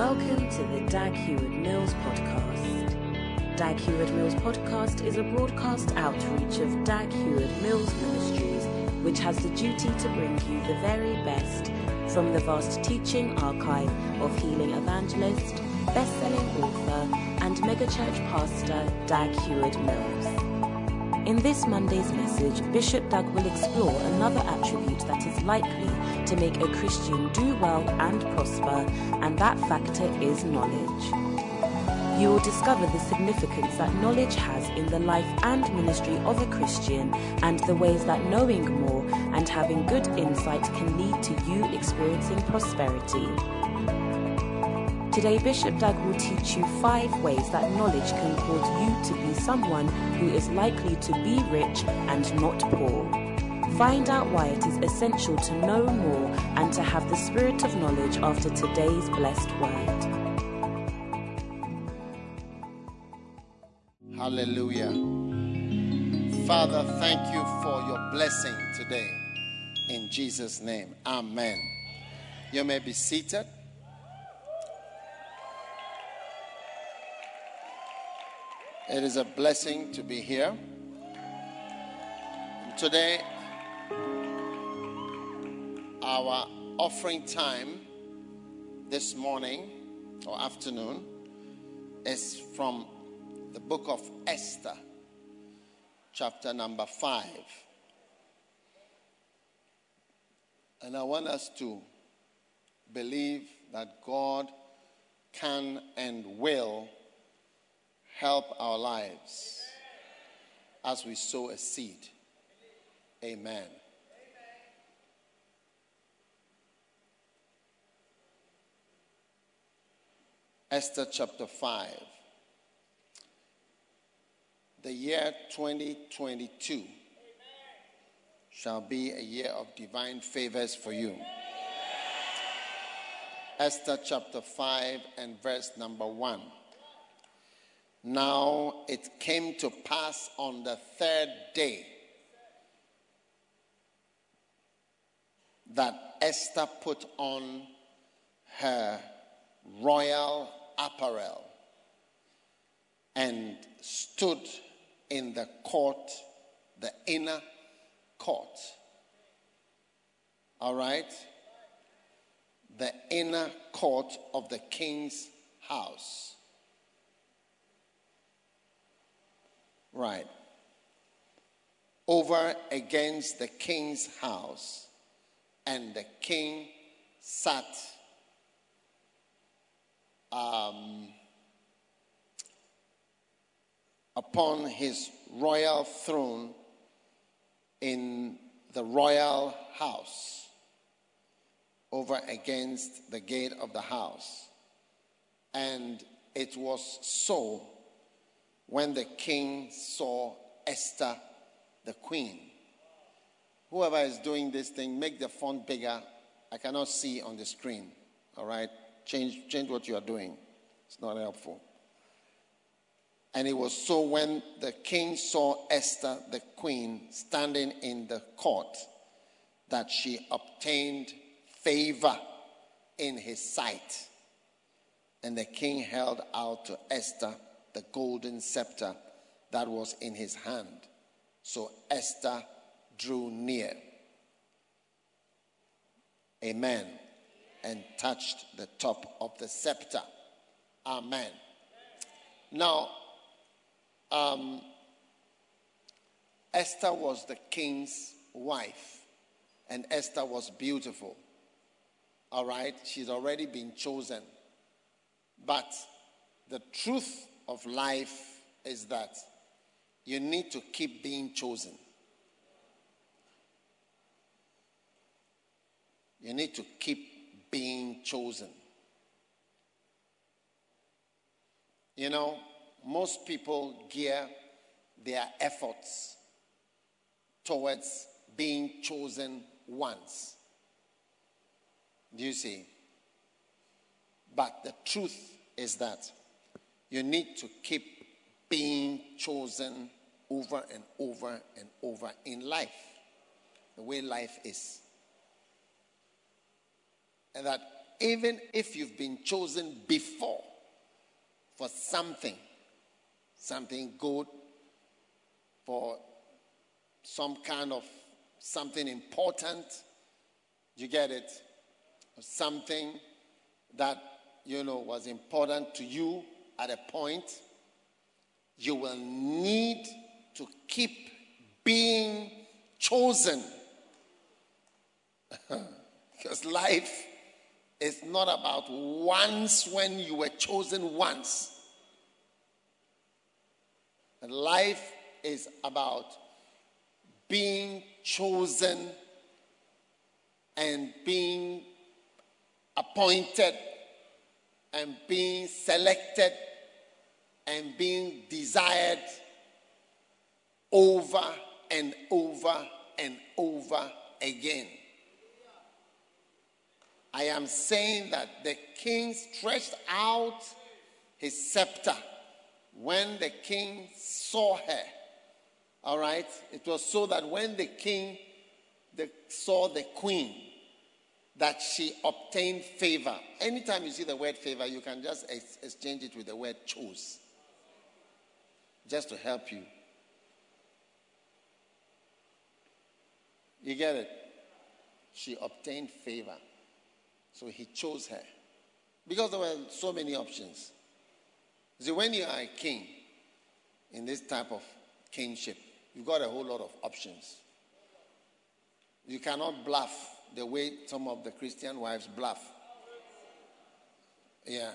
Welcome to the Dag Heward Mills podcast. Dag Heward Mills podcast is a broadcast outreach of Dag Heward Mills Ministries, which has the duty to bring you the very best from the vast teaching archive of healing evangelist, best-selling author, and megachurch pastor Dag Heward Mills. In this Monday's message, Bishop Dag will explore another attribute that is likely to make a Christian do well and prosper, and that factor is knowledge. You will discover the significance that knowledge has in the life and ministry of a Christian and the ways that knowing more and having good insight can lead to you experiencing prosperity. Today, Bishop Dag will teach you five ways that knowledge can cause you to be someone who is likely to be rich and not poor. Find out why it is essential to know more and to have the spirit of knowledge after today's blessed word. Hallelujah. Father, thank you for your blessing today. In Jesus' name, Amen. You may be seated. It is a blessing to be here. Today, our offering time this morning or afternoon is from the book of Esther, chapter number 5. And I want us to believe that God can and will help our lives as we sow a seed. Amen. Esther chapter 5. The year 2022 shall be a year of divine favors for you. Esther chapter 5 and verse number 1. Now it came to pass on the third day that Esther put on her royal apparel and stood in the court, the inner court. All right? The inner court of the king's house. Right. Over against the king's house, and the king sat um, upon his royal throne in the royal house over against the gate of the house. And it was so when the king saw Esther, the queen. Whoever is doing this thing, make the font bigger. I cannot see on the screen. All right? Change, change what you are doing. It's not helpful. And it was so when the king saw Esther, the queen, standing in the court, that she obtained favor in his sight. And the king held out to Esther the golden scepter that was in his hand. So Esther drew near. Amen. And touched the top of the scepter. Amen. Now, um, Esther was the king's wife, and Esther was beautiful. All right, she's already been chosen. But the truth of life is that you need to keep being chosen. You need to keep being chosen. You know, most people gear their efforts towards being chosen once. Do you see? But the truth is that you need to keep being chosen over and over and over in life, the way life is. And that even if you've been chosen before for something, something good, for some kind of something important, you get it? Something that, you know, was important to you at a point, you will need to keep being chosen. because life is not about once when you were chosen once. Life is about being chosen and being appointed and being selected and being desired over and over and over again. I am saying that the king stretched out his scepter when the king saw her. All right? It was so that when the king saw the queen, that she obtained favor. Anytime you see the word favor, you can just ex- exchange it with the word chose. Just to help you. You get it? She obtained favor. So he chose her. Because there were so many options. See, when you are a king in this type of kingship, you've got a whole lot of options. You cannot bluff the way some of the Christian wives bluff. Yeah.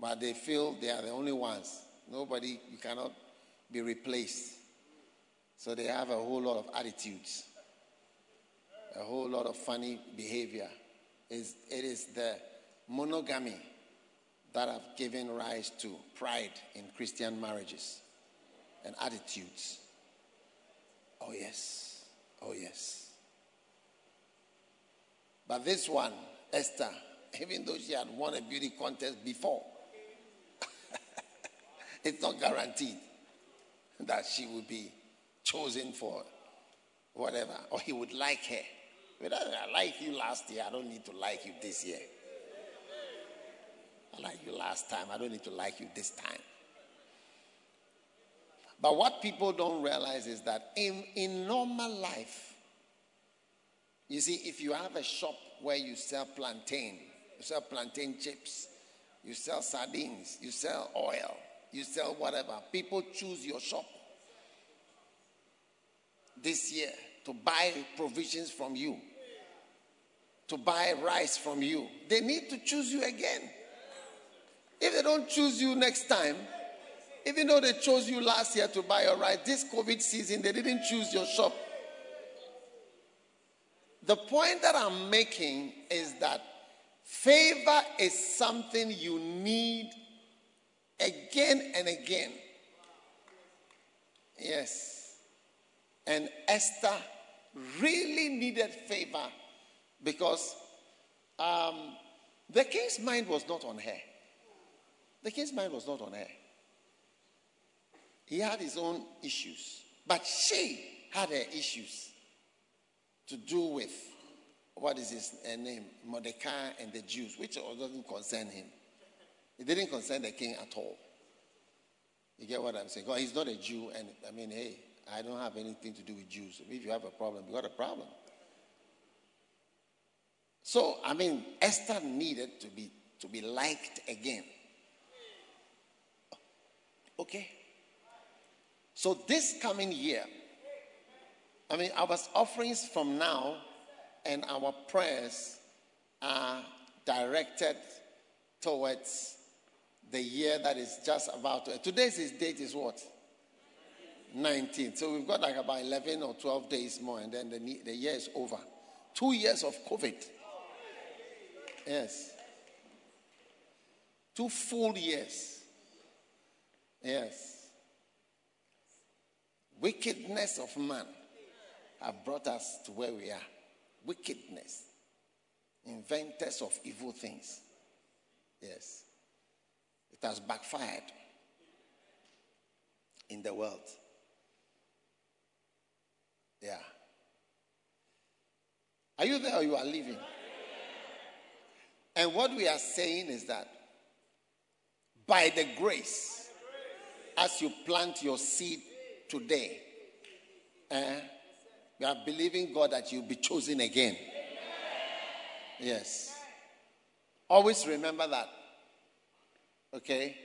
But they feel they are the only ones. Nobody, you cannot be replaced. So they have a whole lot of attitudes, a whole lot of funny behavior. It's, it is the monogamy that have given rise to pride in Christian marriages and attitudes. Oh, yes. Oh, yes. But this one, Esther, even though she had won a beauty contest before, it's not guaranteed that she would be chosen for whatever, or he would like her. I like you last year, I don't need to like you this year. I like you last time, I don't need to like you this time. But what people don't realize is that in, in normal life, you see, if you have a shop where you sell plantain, you sell plantain chips, you sell sardines, you sell oil, you sell whatever, people choose your shop this year to buy provisions from you, to buy rice from you. They need to choose you again. If they don't choose you next time, even though they chose you last year to buy your rice, this COVID season, they didn't choose your shop. The point that I'm making is that favor is something you need again and again. Yes. And Esther really needed favor because um, the king's mind was not on her. The king's mind was not on her. He had his own issues, but she had her issues to do with what is his name, Mordecai and the Jews, which doesn't concern him. It didn't concern the king at all. You get what I'm saying? God, he's not a Jew, and I mean, hey, I don't have anything to do with Jews. If you have a problem, you got a problem. So, I mean, Esther needed to be to be liked again. Okay. So this coming year, I mean, our offerings from now and our prayers are directed towards the year that is just about to. Today's date is what? 19. So we've got like about 11 or 12 days more, and then the, the year is over. Two years of COVID. Yes. Two full years. Yes. Wickedness of man have brought us to where we are. Wickedness. Inventors of evil things. Yes. It has backfired in the world. Yeah. Are you there or you are leaving? And what we are saying is that by the grace, as you plant your seed today, eh, we are believing God that you'll be chosen again. Yes. Always remember that. Okay?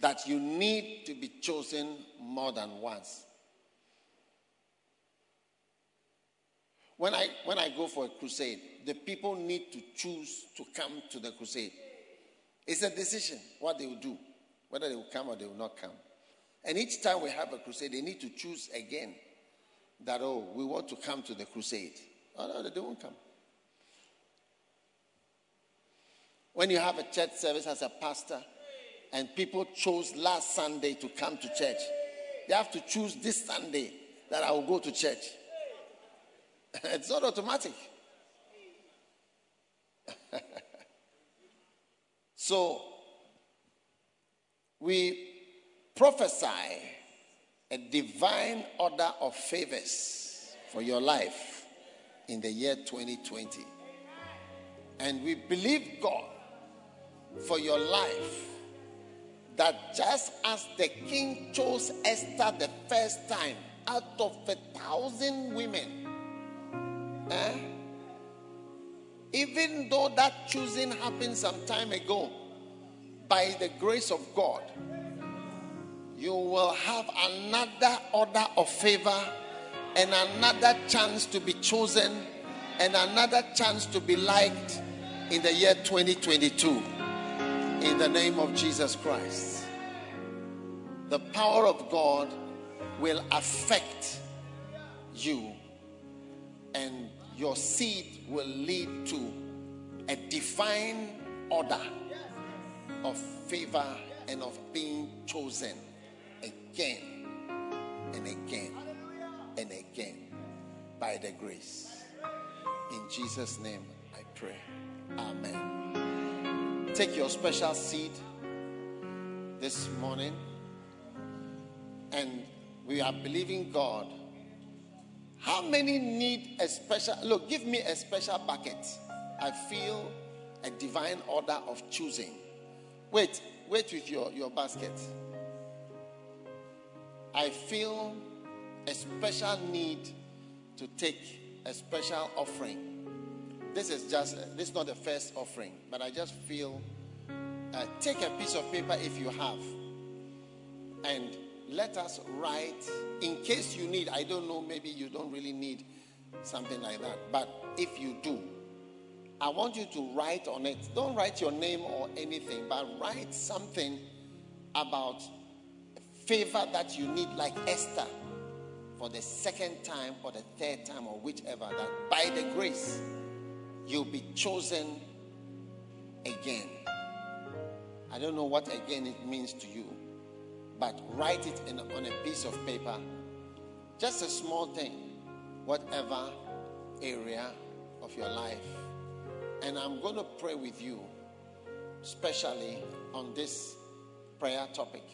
That you need to be chosen more than once. When I, when I go for a crusade, the people need to choose to come to the crusade. It's a decision what they will do, whether they will come or they will not come. And each time we have a crusade, they need to choose again that, oh, we want to come to the crusade. Oh, no, they won't come. When you have a church service as a pastor and people chose last Sunday to come to church, they have to choose this Sunday that I will go to church. it's not automatic. so, we prophesy a divine order of favors for your life in the year 2020. And we believe God for your life that just as the king chose Esther the first time out of a thousand women, eh, even though that choosing happened some time ago, by the grace of God, you will have another order of favor and another chance to be chosen and another chance to be liked in the year 2022 in the name of Jesus Christ. The power of God will affect you, and your seed will lead to a divine order of favor and of being chosen again and again and again by the grace. In Jesus' name I pray. Amen. Take your special seed this morning and we are believing God. How many need a special look? Give me a special bucket. I feel a divine order of choosing. Wait, wait with your, your basket. I feel a special need to take a special offering. This is just, this is not the first offering, but I just feel, uh, take a piece of paper if you have, and let us write, in case you need, I don't know, maybe you don't really need something like that, but if you do, I want you to write on it. Don't write your name or anything, but write something about favor that you need, like Esther, for the second time or the third time or whichever, that by the grace you'll be chosen again. I don't know what again it means to you, but write it in, on a piece of paper. Just a small thing, whatever area of your life. And I'm going to pray with you, especially on this prayer topic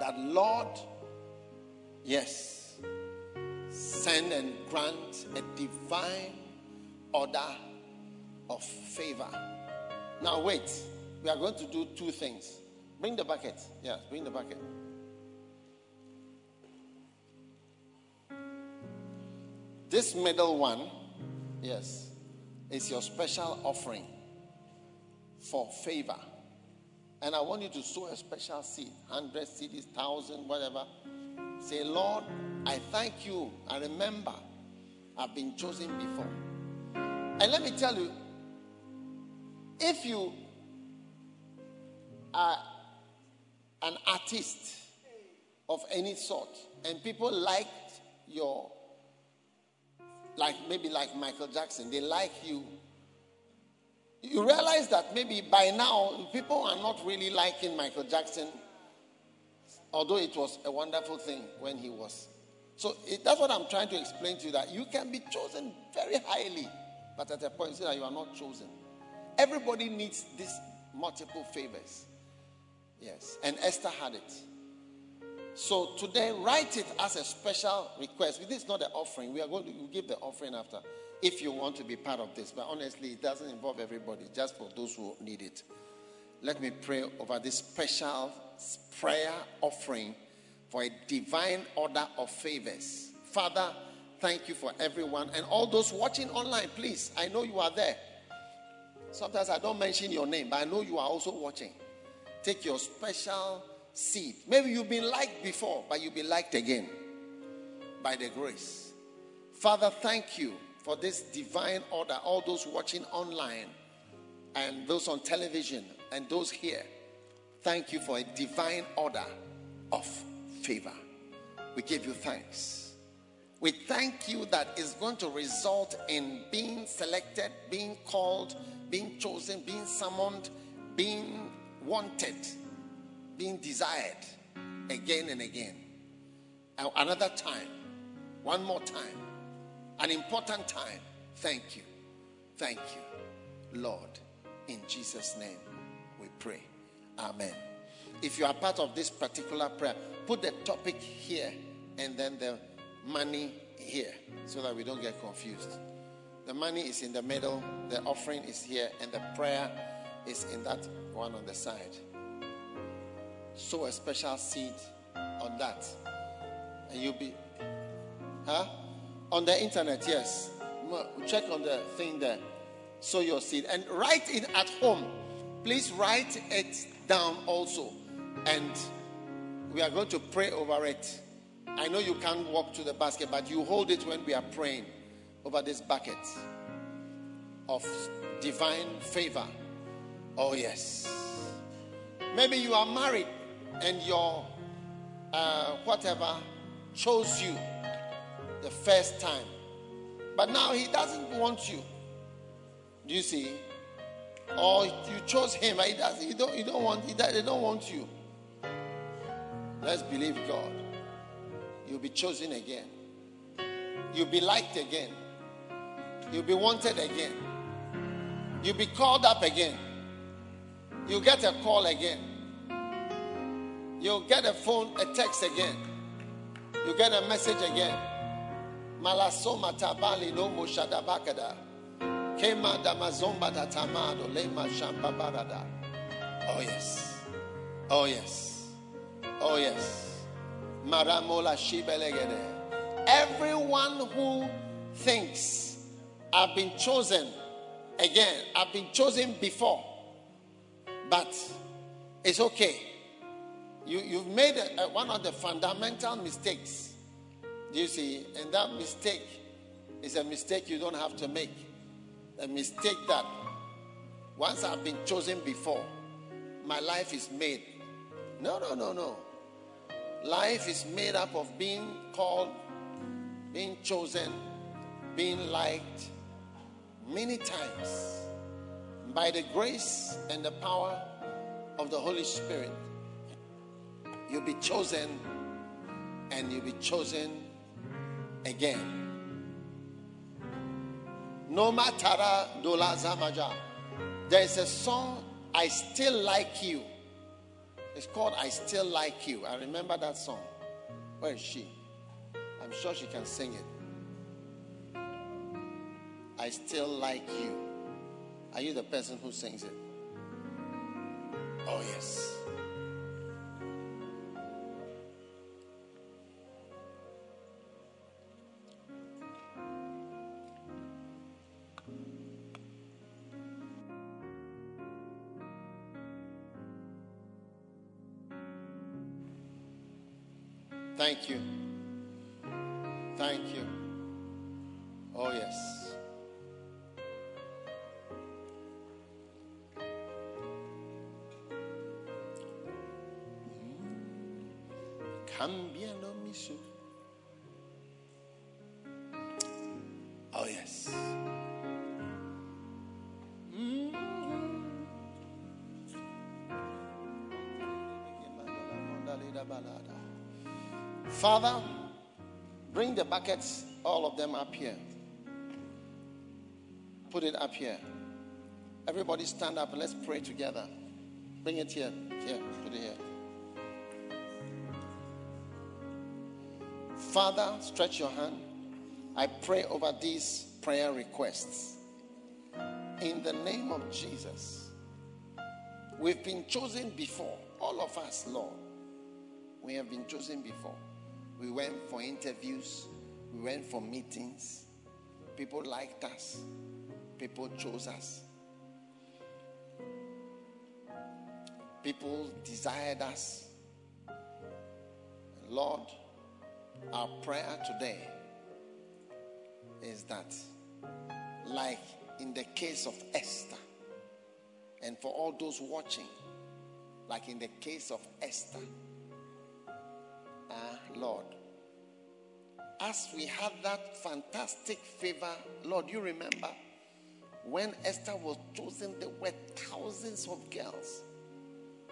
that Lord, yes, send and grant a divine order of favor. Now, wait, we are going to do two things. Bring the bucket. Yes, bring the bucket. This middle one, yes, is your special offering for favor. And I want you to sow a special seed 100 cedis, 1,000, whatever. Say, Lord, I thank you. I remember I've been chosen before. And let me tell you, if you are an artist of any sort and people liked your, like maybe like Michael Jackson, they like you you realize that maybe by now people are not really liking Michael Jackson, although it was a wonderful thing when he was. So it, that's what I'm trying to explain to you that you can be chosen very highly, but at a point, say that you are not chosen. Everybody needs these multiple favors. Yes, and Esther had it. So today, write it as a special request. This is not an offering. We are going to give the offering after. if you want to be part of this. But honestly, it doesn't involve everybody, just for those who need it. Let me pray over this special prayer offering for a divine order of favors. Father, thank you for everyone and all those watching online. Please, I know you are there. Sometimes I don't mention your name, but I know you are also watching. Take your special seat. Maybe you've been liked before, but you'll be liked again by the grace. Father, thank you for this divine order. All those watching online and those on television and those here, thank you for a divine order of favor. We give you thanks. We thank you that it's going to result in being selected, being called, being chosen, being summoned, being wanted, being desired again and again. Another time, one more time, an important time. Thank you. Thank you, Lord. In Jesus' name we pray. Amen. If you are part of this particular prayer, put the topic here and then the money here so that we don't get confused. The money is in the middle, the offering is here, and the prayer is in that one on the side. Sow a special seed on that. And you'll be, huh? On the internet, yes. Check on the thing there. Sow your seed. And write it at home. Please write it down also. And we are going to pray over it. I know you can't walk to the basket, but you hold it when we are praying over this bucket of divine favor. Oh, yes. Maybe you are married and your uh, whatever chose you the first time, but now he doesn't want you. Do you see? Or you chose him, but he does. He don't. He don't want. He, they don't want you. Let's believe God. You'll be chosen again. You'll be liked again. You'll be wanted again. You'll be called up again. You'll get a call again. You'll get a phone, a text again. You get a message again. Malasoma tabali no moshadabakada. Kema damazomba tatamado lema shamba barada. Oh yes. Oh yes. Oh yes. Everyone who thinks I've been chosen again, I've been chosen before, but it's okay. You, you've made a, a, one of the fundamental mistakes. Do you see? And that mistake is a mistake you don't have to make. A mistake that once I've been chosen before, my life is made. No, no, no, no. Life is made up of being called, being chosen, being liked many times by the grace and the power of the Holy Spirit. You'll be chosen and you'll be chosen again. No matter Dola Zamaja. There is a song, I Still Like You. It's called I Still Like You. I remember that song. Where is she? I'm sure she can sing it. I still like you. Are you the person who sings it? Oh, yes. Thank you. Thank you. Oh, yes. Oh, Father, bring the buckets, all of them up here. Put it up here. Everybody stand up and let's pray together. Bring it here. Here, put it here. Father, stretch your hand. I pray over these prayer requests. In the name of Jesus. We've been chosen before. All of us, Lord. We have been chosen before. We went for interviews, we went for meetings. People liked us, people chose us. People desired us. Lord, our prayer today is that, like in the case of Esther, and for all those watching, like in the case of Esther, Lord, as we had that fantastic favor, Lord, you remember when Esther was chosen, there were thousands of girls,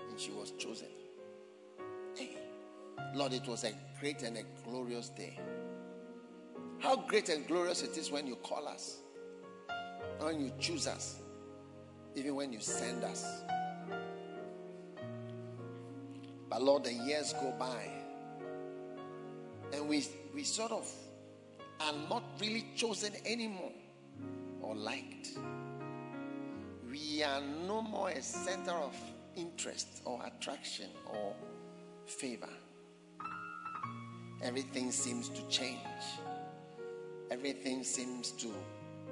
and she was chosen. Hey, Lord, it was a great and a glorious day. How great and glorious it is when you call us, when you choose us, even when you send us. But Lord, the years go by, and we, we sort of are not really chosen anymore or liked. We are no more a center of interest or attraction or favor. Everything seems to change. Everything seems to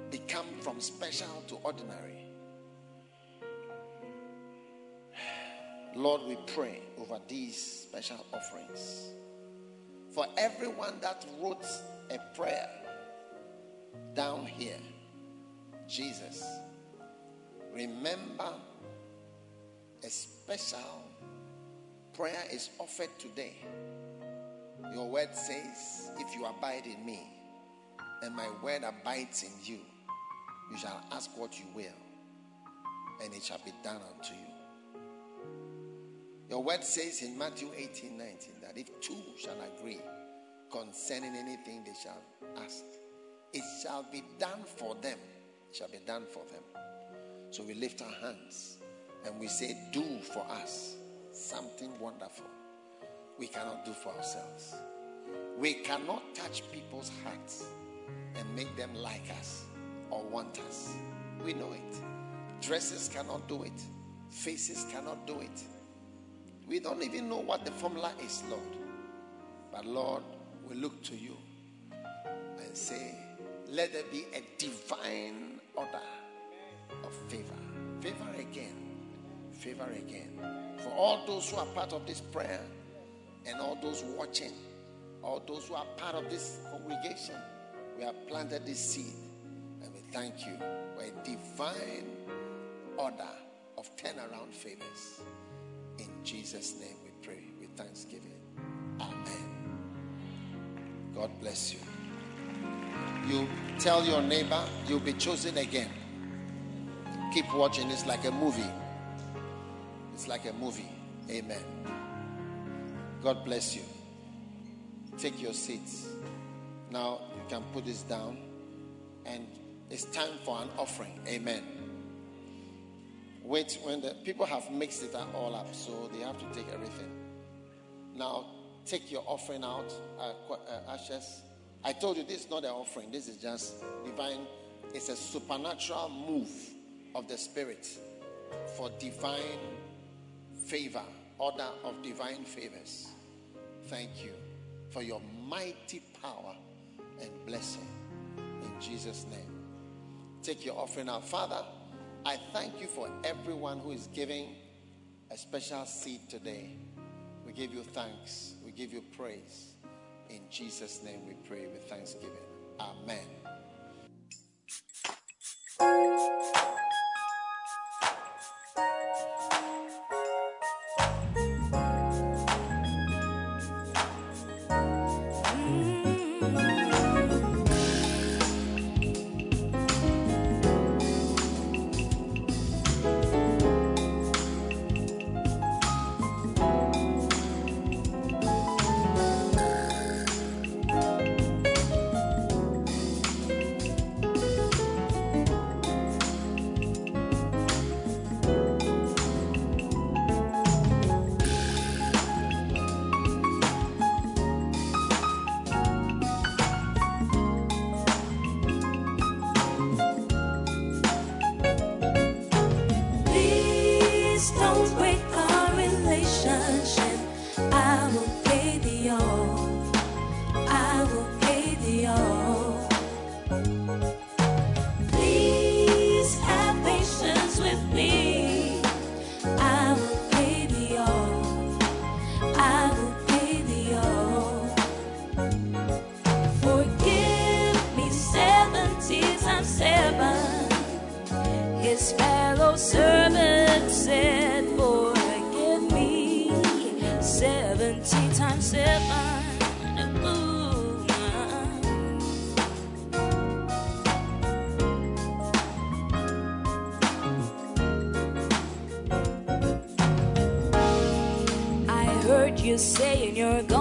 become from special to ordinary. Lord, we pray over these special offerings. For everyone that wrote a prayer down here, Jesus, remember a special prayer is offered today. Your word says, If you abide in me and my word abides in you, you shall ask what you will, and it shall be done unto you. Your word says in Matthew 18 19 that if two shall agree concerning anything they shall ask, it shall be done for them. It shall be done for them. So we lift our hands and we say, Do for us something wonderful we cannot do for ourselves. We cannot touch people's hearts and make them like us or want us. We know it. Dresses cannot do it, faces cannot do it. We don't even know what the formula is, Lord. But Lord, we look to you and say, let there be a divine order of favor. Favor again. Favor again. For all those who are part of this prayer and all those watching, all those who are part of this congregation, we have planted this seed and we thank you for a divine order of turnaround favors. Jesus' name we pray with thanksgiving. Amen. God bless you. You tell your neighbor you'll be chosen again. Keep watching. It's like a movie. It's like a movie. Amen. God bless you. Take your seats. Now you can put this down. And it's time for an offering. Amen wait when the people have mixed it all up, so they have to take everything. Now, take your offering out, uh, uh, ashes. I told you this is not an offering, this is just divine, it's a supernatural move of the Spirit for divine favor, order of divine favors. Thank you for your mighty power and blessing in Jesus' name. Take your offering out. Father, I thank you for everyone who is giving a special seed today. We give you thanks. We give you praise. In Jesus' name we pray with thanksgiving. Amen. Saying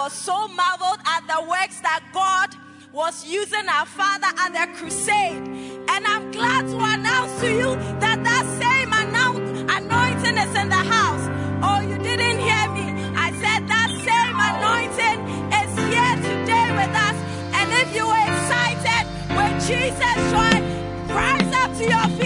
was so marveled at the works that God was using our Father at the crusade. And I'm glad to announce to you that that same anointing is in the house. Oh, you didn't hear me. I said that same anointing is here today with us. And if you are excited when Jesus joy, rise up to your feet.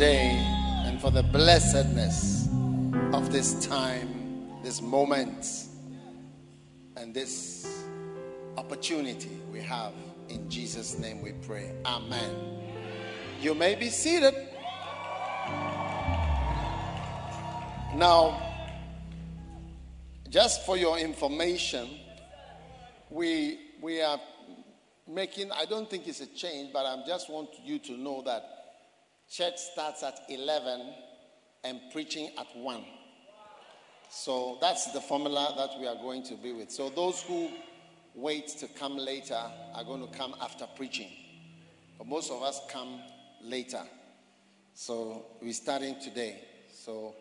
Today and for the blessedness of this time, this moment, and this opportunity we have. In Jesus' name we pray. Amen. You may be seated. Now, just for your information, we we are making i don't think it's a change but i just want you to know that church starts at 11 and preaching at 1 so that's the formula that we are going to be with. So those who wait to come later are going to come after preaching. But most of us come later. So we're starting today. So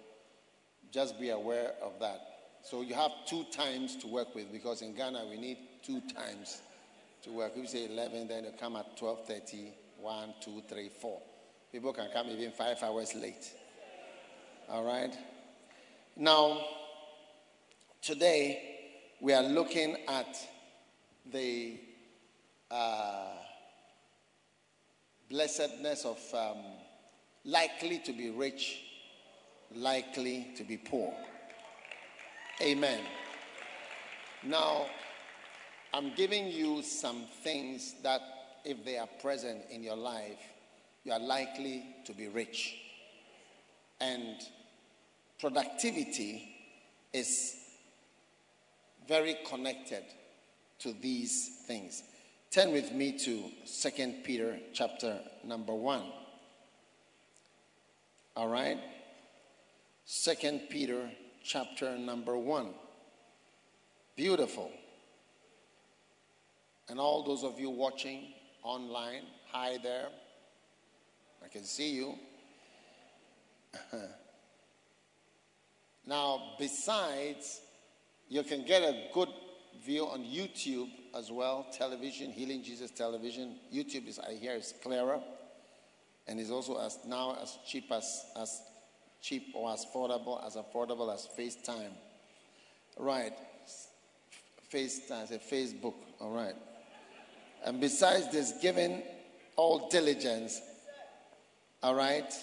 just be aware of that. So you have two times to work with because in ghana we need two times to work. If you say 11, then you come at 12.30, 1, 2, 3, 4. People can come even five hours late. All right? Now, today we are looking at the uh, blessedness of um, likely to be rich, likely to be poor. Amen. Now, I'm giving you some things that, if they are present in your life, you are likely to be rich. And productivity is very connected to these things. Turn with me to 2 Peter chapter number 1. All right? 2 Peter chapter number 1. Beautiful. And all those of you watching online, hi there. I can see you. now, besides, you can get a good view on YouTube as well, television, Healing Jesus Television. YouTube is, I hear, is clearer. and is also as now as cheap as as cheap or as affordable as affordable as FaceTime. Right. FaceTime, say Facebook. All right. And besides this, giving all diligence, all right,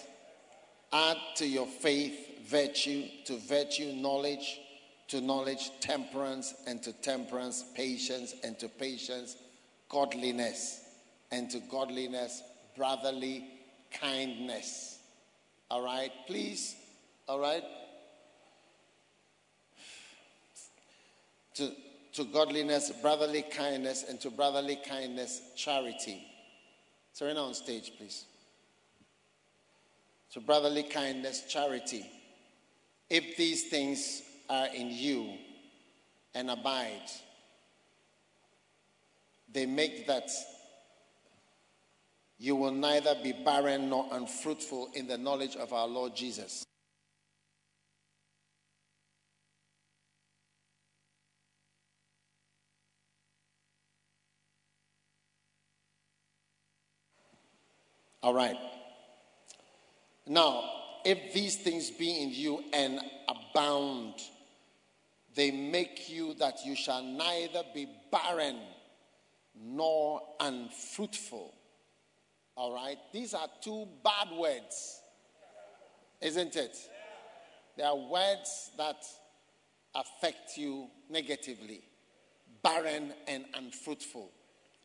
add to your faith virtue, to virtue knowledge, to knowledge temperance, and to temperance patience, and to patience godliness, and to godliness brotherly kindness. All right, please, all right. To, to godliness, brotherly kindness, and to brotherly kindness, charity. Serena on stage, please. To brotherly kindness, charity. If these things are in you and abide, they make that you will neither be barren nor unfruitful in the knowledge of our Lord Jesus. All right. Now, if these things be in you and abound, they make you that you shall neither be barren nor unfruitful. All right? These are two bad words, isn't it? They are words that affect you negatively barren and unfruitful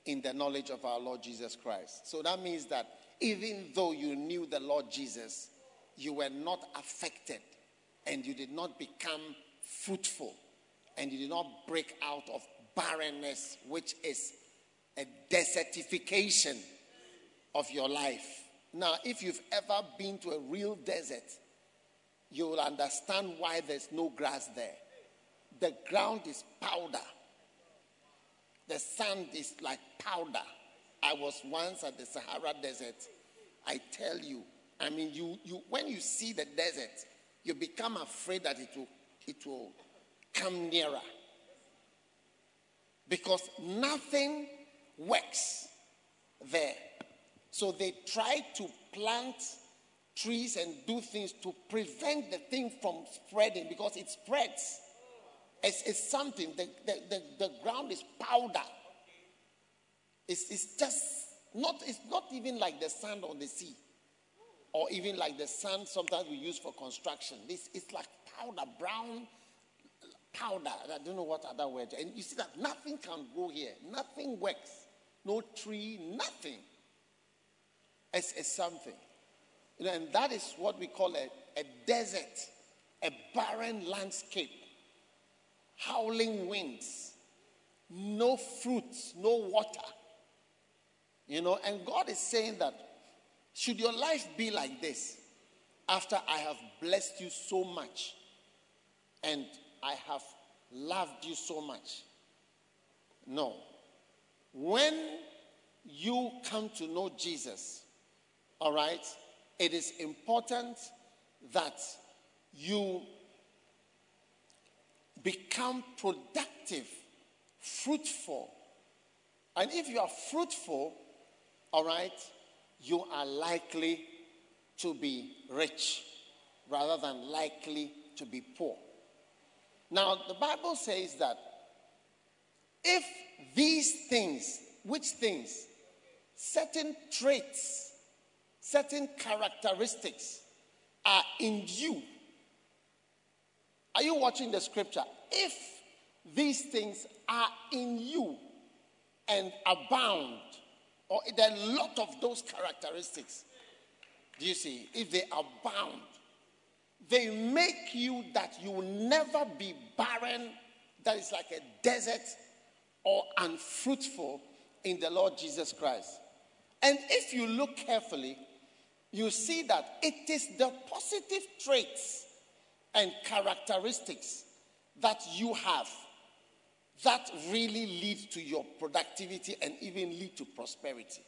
in the knowledge of our Lord Jesus Christ. So that means that even though you knew the Lord Jesus, you were not affected and you did not become fruitful and you did not break out of barrenness, which is a desertification of your life. Now, if you've ever been to a real desert, you will understand why there's no grass there. The ground is powder, the sand is like powder. I was once at the Sahara Desert. I tell you, I mean, you, you when you see the desert, you become afraid that it will, it will come nearer. Because nothing works there. So they try to plant trees and do things to prevent the thing from spreading because it spreads. It's, it's something, the, the, the, the ground is powder. It's, it's just not, it's not even like the sand on the sea or even like the sand sometimes we use for construction. This it's like powder, brown powder. I don't know what other word. And you see that nothing can grow here. Nothing works. No tree, nothing. It's, it's something. You know, and that is what we call a, a desert, a barren landscape, howling winds, no fruits, no water. You know, and God is saying that should your life be like this, after I have blessed you so much and I have loved you so much? No. When you come to know Jesus, all right, it is important that you become productive, fruitful. And if you are fruitful, all right, you are likely to be rich rather than likely to be poor. Now, the Bible says that if these things, which things? Certain traits, certain characteristics are in you. Are you watching the scripture? If these things are in you and abound, or there are a lot of those characteristics, do you see? If they abound, they make you that you will never be barren, that is like a desert or unfruitful in the Lord Jesus Christ. And if you look carefully, you see that it is the positive traits and characteristics that you have that really leads to your productivity and even lead to prosperity.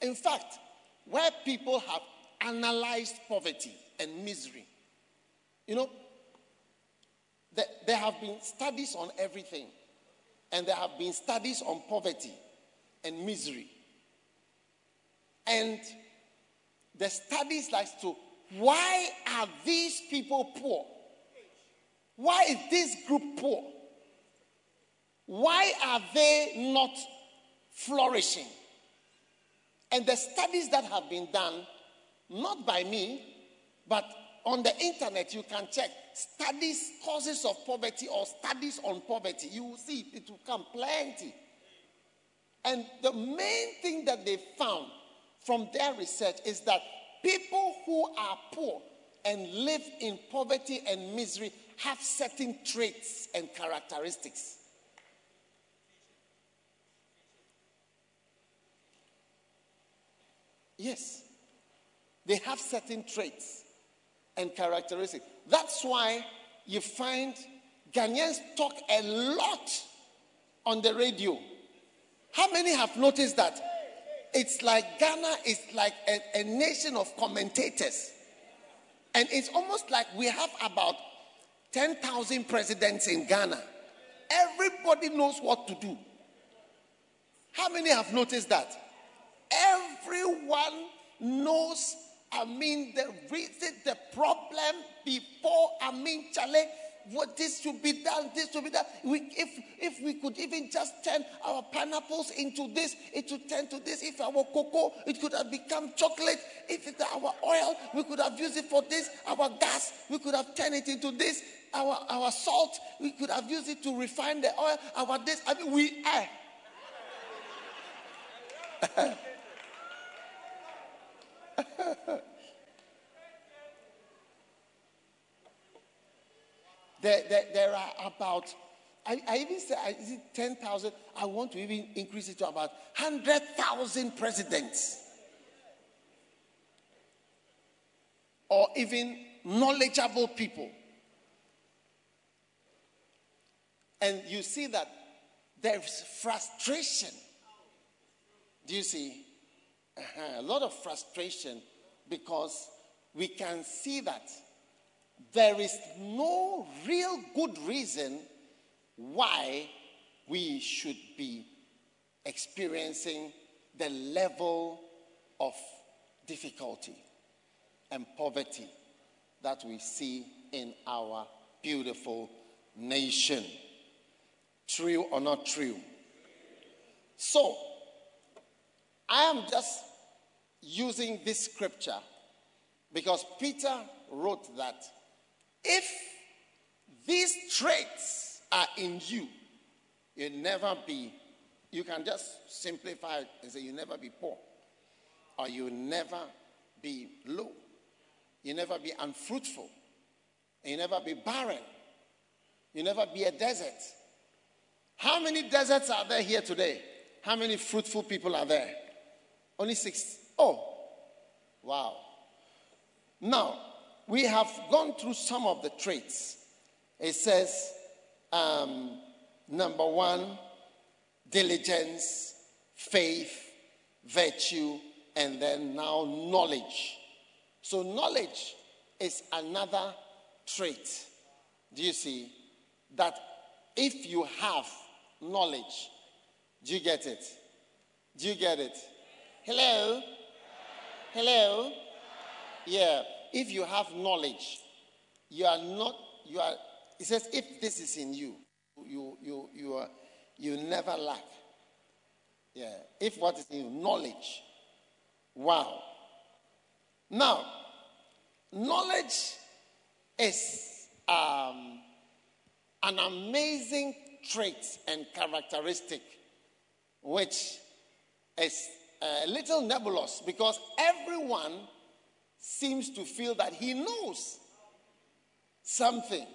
In fact, where people have analyzed poverty and misery, you know, there have been studies on everything, and there have been studies on poverty and misery. And the studies like to why are these people poor? Why is this group poor? Why are they not flourishing? And the studies that have been done, not by me, but on the internet, you can check studies, causes of poverty, or studies on poverty. You will see it will come plenty. And the main thing that they found from their research is that people who are poor and live in poverty and misery have certain traits and characteristics. Yes, they have certain traits and characteristics. That's why you find Ghanaians talk a lot on the radio. How many have noticed that? It's like Ghana is like a, a nation of commentators. And it's almost like we have about 10,000 presidents in Ghana. Everybody knows what to do. How many have noticed that? Everyone knows, I mean, the reason, the problem before, I mean, Charlie, what this should be done, this should be done. We, if if we could even just turn our pineapples into this, it would turn to this. If our cocoa, it could have become chocolate. If it's our oil, we could have used it for this. Our gas, we could have turned it into this. Our our salt, we could have used it to refine the oil. Our this, I mean, we are. There, there, there are about, I, I even say, is it 10,000? I want to even increase it to about 100,000 presidents. Or even knowledgeable people. And you see that there's frustration. Do you see? Uh-huh. A lot of frustration because we can see that there is no real good reason why we should be experiencing the level of difficulty and poverty that we see in our beautiful nation. True or not true? So, I am just using this scripture because Peter wrote that if these traits are in you, you'll never be, you can just simplify it and say you'll never be poor, or you'll never be low, you'll never be unfruitful, you'll never be barren, you'll never be a desert. How many deserts are there here today? How many fruitful people are there? Only six. Oh, wow. Now, we have gone through some of the traits. It says, um, number one, diligence, faith, virtue, and then now knowledge. So, knowledge is another trait. Do you see? That if you have knowledge, do you get it? Do you get it? Hello? Hello? Yeah if you have knowledge, you are not, you are, it says, if this is in you, you, you, you, are, you never lack. Yeah. If what is in you, knowledge. Wow. Now, knowledge is um, an amazing trait and characteristic which is a little nebulous because everyone seems to feel that he knows something.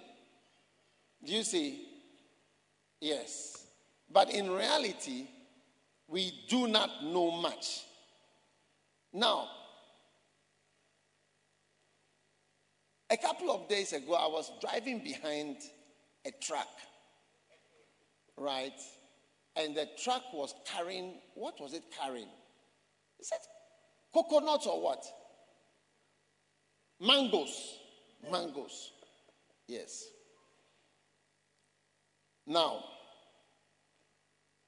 Do you see? Yes. But in reality, we do not know much. Now, a couple of days ago, I was driving behind a truck, right? And the truck was carrying, what was it carrying? Is it coconuts or what? Mangoes. Mangoes. Yes. Now,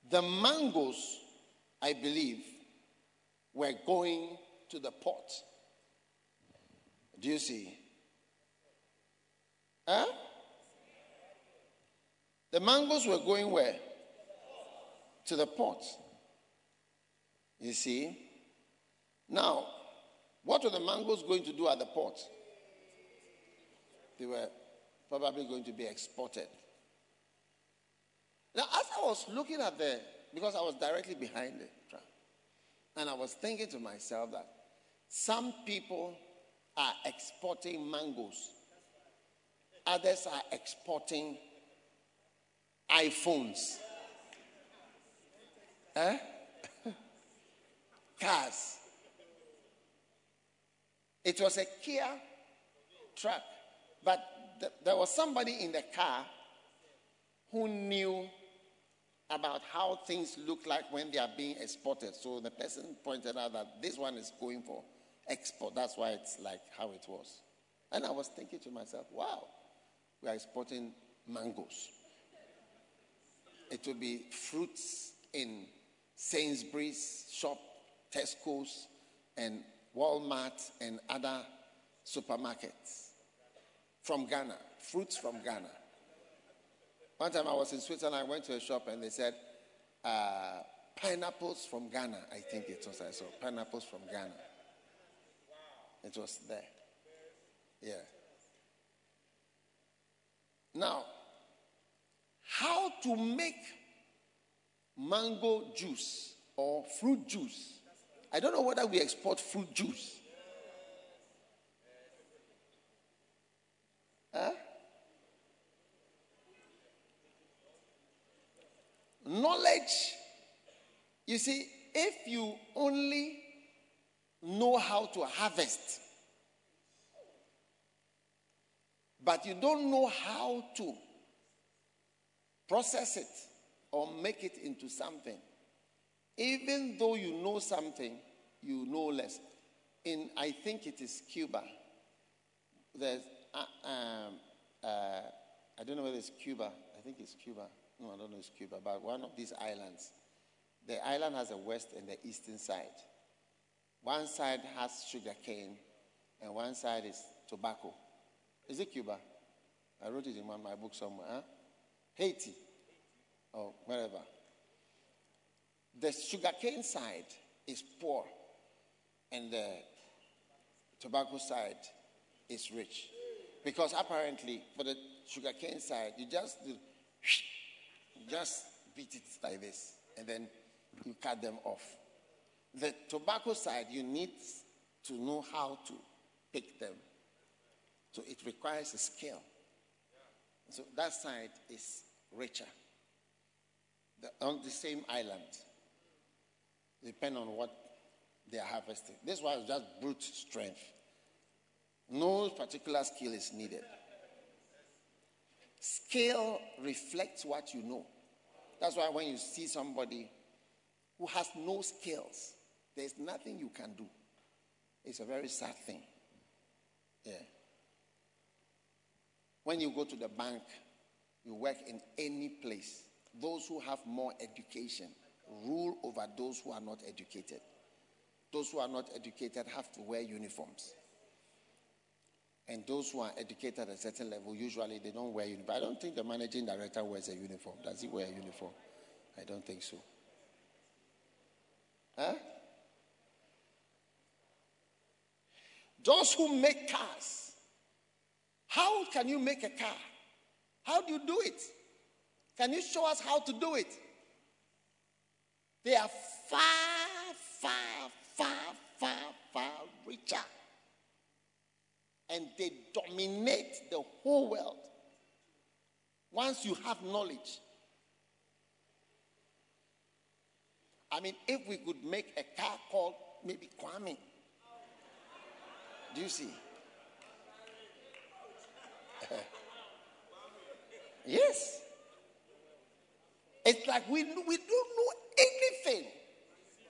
the mangoes, I believe, were going to the port. Do you see? Huh? The mangoes were going where? To the port. You see? Now, what were the mangoes going to do at the port? They were probably going to be exported. Now, as I was looking at the, because I was directly behind the truck, and I was thinking to myself that some people are exporting mangoes, others are exporting iPhones. Eh? Cars. It was a Kia truck, but th- there was somebody in the car who knew about how things look like when they are being exported. So the person pointed out that this one is going for export. That's why it's like how it was. And I was thinking to myself, wow, we are exporting mangoes. It will be fruits in Sainsbury's shop, Tesco's, and Walmart and other supermarkets from Ghana. Fruits from Ghana. One time I was in Switzerland, I went to a shop and they said, uh, pineapples from Ghana. I think it was, I saw pineapples from Ghana. It was there. Yeah. Now, how to make mango juice or fruit juice. I don't know whether we export fruit juice. Huh? Knowledge, you see, if you only know how to harvest, but you don't know how to process it or make it into something, even though you know something, you know less. In, I think it is Cuba, there's, uh, um, uh, I don't know whether it's Cuba, I think it's Cuba. No, I don't know it's Cuba, but one of these islands. The island has a west and the eastern side. One side has sugar cane, and one side is tobacco. Is it Cuba? I wrote it in one of my book somewhere. Huh? Haiti, or wherever. The sugarcane side is poor, and the tobacco side is rich. Because apparently, for the sugarcane side, you just do, just beat it like this, and then you cut them off. The tobacco side, you need to know how to pick them. So it requires a skill. So that side is richer. The, on the same island, depend on what they are harvesting. This is just brute strength. No particular skill is needed. Skill reflects what you know. That's why when you see somebody who has no skills, there's nothing you can do. It's a very sad thing. Yeah. When you go to the bank, you work in any place, those who have more education rule over those who are not educated. Those who are not educated have to wear uniforms. And those who are educated at a certain level, usually they don't wear uniform. I don't think the managing director wears a uniform. Does he wear a uniform? I don't think so. Huh? Those who make cars, how can you make a car? How do you do it? Can you show us how to do it? They are far, far, far, far, far richer. And they dominate the whole world. Once you have knowledge. I mean, if we could make a car called maybe Kwame. Do you see? yes. It's like we, we don't know anything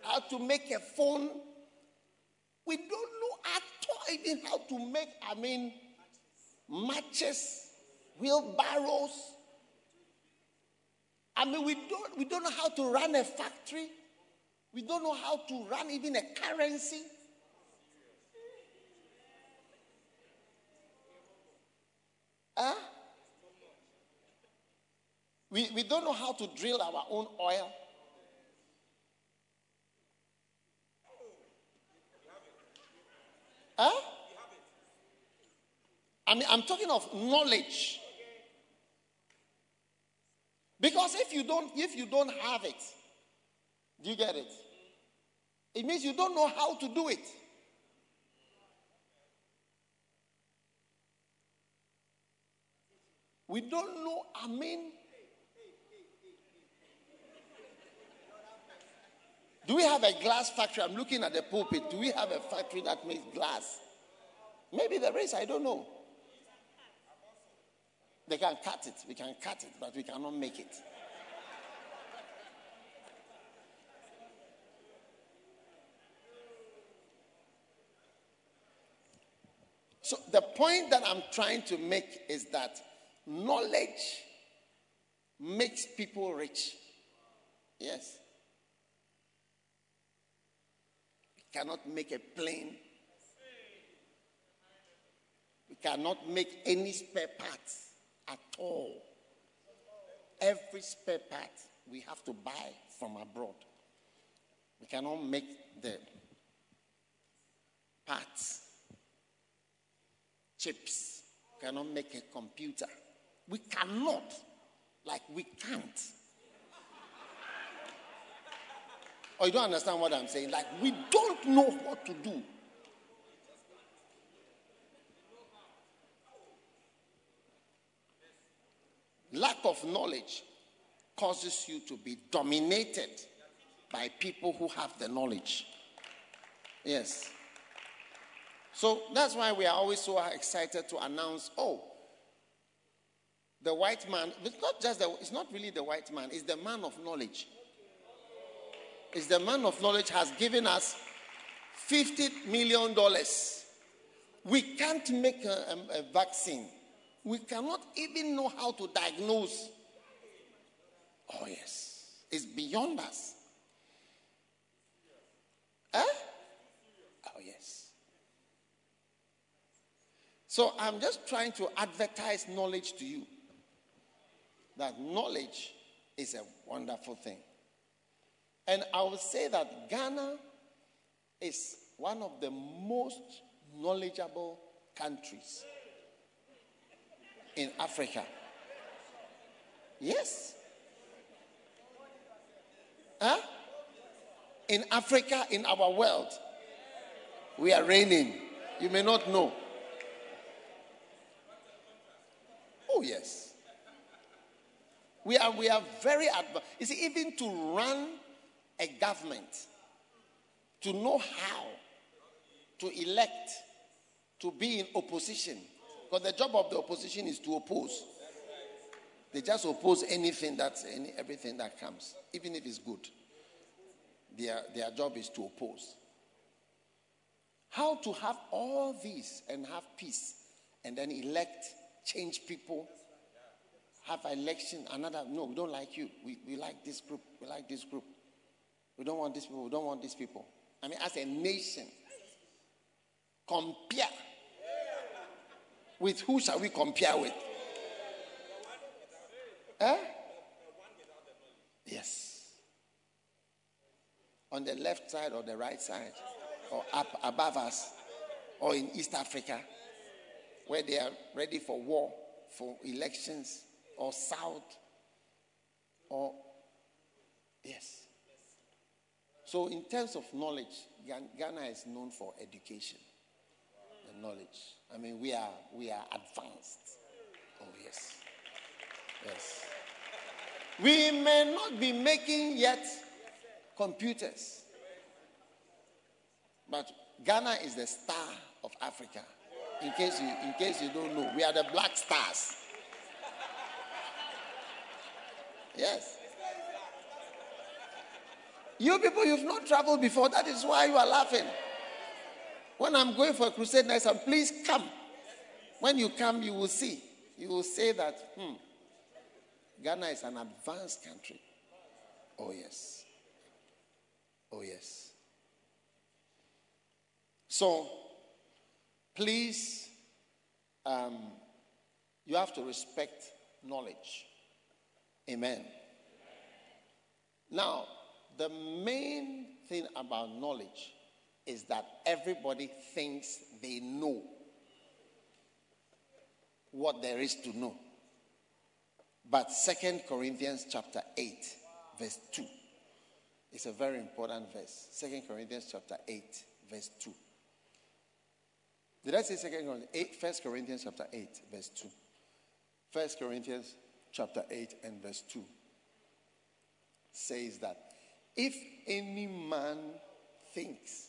how to make a phone. We don't know at all even how to make, I mean, matches, wheelbarrows. I mean, we don't, we don't know how to run a factory. We don't know how to run even a currency. Huh? We, we don't know how to drill our own oil. Huh? I mean, I'm talking of knowledge. Because if you don't, if you don't have it, do you get it? It means you don't know how to do it. We don't know, I mean, do we have a glass factory? I'm looking at the pulpit. Do we have a factory that makes glass? Maybe there is, I don't know. They can cut it, we can cut it, but we cannot make it. So, the point that I'm trying to make is that knowledge makes people rich. Yes. We cannot make a plane. We cannot make any spare parts at all. Every spare part we have to buy from abroad. We cannot make the parts chips, We cannot make a computer. We cannot. Like, we can't. Or you don't understand what I'm saying? Like, we don't know what to do. Lack of knowledge causes you to be dominated by people who have the knowledge. Yes. So that's why we are always so excited to announce oh, the white man, it's not just the, it's not really the white man, it's the man of knowledge. It's the man of knowledge has given us $50 million. We can't make a, a, a vaccine. We cannot even know how to diagnose. Oh, yes. It's beyond us. Huh? Oh, yes. So I'm just trying to advertise knowledge to you. That knowledge is a wonderful thing. And I will say that Ghana is one of the most knowledgeable countries in Africa. Yes. Huh? In Africa, in our world, we are reigning. You may not know. Oh, yes. We are, we are very advanced. You see, even to run a government, to know how to elect, to be in opposition, because the job of the opposition is to oppose. They just oppose anything that's any, everything that comes, even if it's good. Their, their job is to oppose. How to have all these and have peace and then elect change people, have election, another. No, we don't like you. We, we like this group. We like this group. We don't want these people. We don't want these people. I mean, as a nation, compare. With who shall we compare with? Eh? Yes. On the left side or the right side, or up above us, or in East Africa where they are ready for war, for elections, or South, or yes. So, in terms of knowledge, Ghana is known for education and knowledge. I mean, we are we are advanced. Oh yes, yes. We may not be making yet computers, but Ghana is the star of Africa. In case you, in case you don't know, we are the black stars. Yes. You people, you've not traveled before. That is why you are laughing. When I'm going for a crusade next time, please come. When you come, you will see. You will say that, hmm, Ghana is an advanced country. Oh, yes. Oh, yes. So, please, um, you have to respect knowledge. Amen. Now, the main thing about knowledge is that everybody thinks they know what there is to know. But Second Corinthians chapter 8, verse 2 is a very important verse. Second Corinthians chapter 8, verse 2. Did I say Second Corinthians 8? 1 Corinthians chapter 8, verse 2. 1 Corinthians chapter 8 and verse 2 says that if any man thinks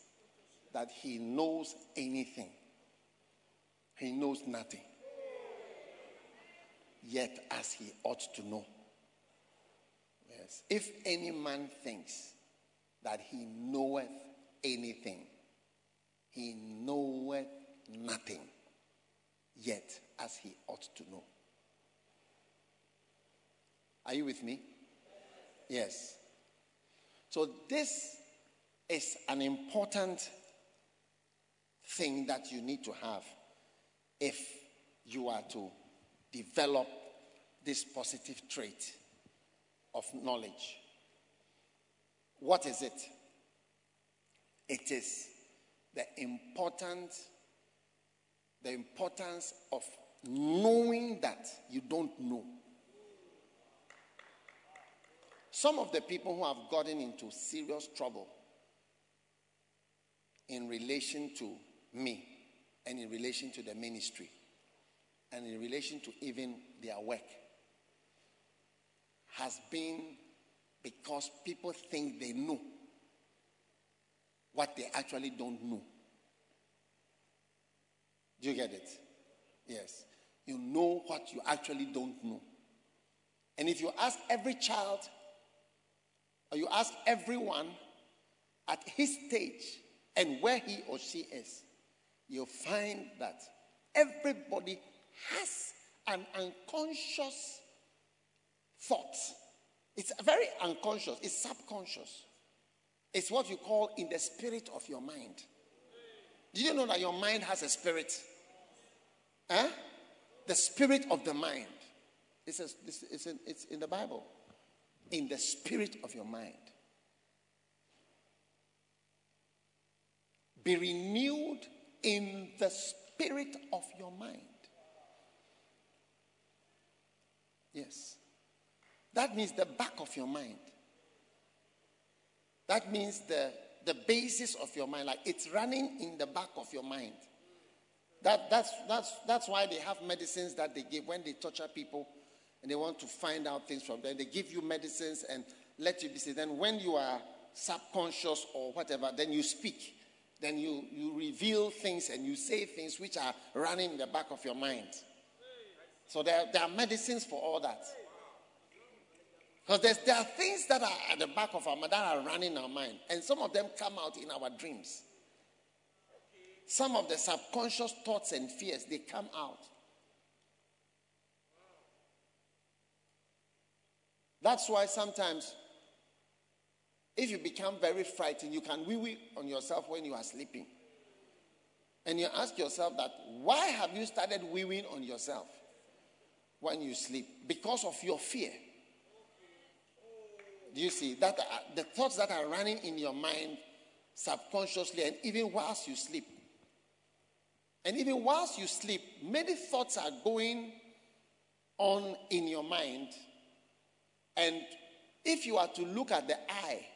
that he knows anything, he knows nothing, yet as he ought to know. Yes. If any man thinks that he knoweth anything, he knoweth nothing, yet as he ought to know. Are you with me? Yes. So, this is an important thing that you need to have if you are to develop this positive trait of knowledge. What is it? It is the important the importance of knowing that you don't know. Some of the people who have gotten into serious trouble in relation to me and in relation to the ministry and in relation to even their work has been because people think they know what they actually don't know. Do you get it? Yes. You know what you actually don't know. And if you ask every child you ask everyone at his stage and where he or she is, you'll find that everybody has an unconscious thought. It's very unconscious, it's subconscious. It's what you call in the spirit of your mind. Do you know that your mind has a spirit? Huh? The spirit of the mind. It's, in, it's in the Bible in the spirit of your mind. Be renewed in the spirit of your mind. Yes. That means the back of your mind. That means the, the basis of your mind. Like it's running in the back of your mind. That, that's, that's, that's why they have medicines that they give when they torture people and they want to find out things from them. They give you medicines and let you be said. Then when you are subconscious or whatever, then you speak. Then you, you reveal things and you say things which are running in the back of your mind. So there, there are medicines for all that. Because there are things that are at the back of our mind that are running our mind. And some of them come out in our dreams. Some of the subconscious thoughts and fears, they come out. That's why sometimes, if you become very frightened, you can wee wee on yourself when you are sleeping. And you ask yourself that, why have you started weeing on yourself when you sleep? Because of your fear. Do you see that uh, the thoughts that are running in your mind subconsciously and even whilst you sleep? And even whilst you sleep, many thoughts are going on in your mind and if you are to look at the eye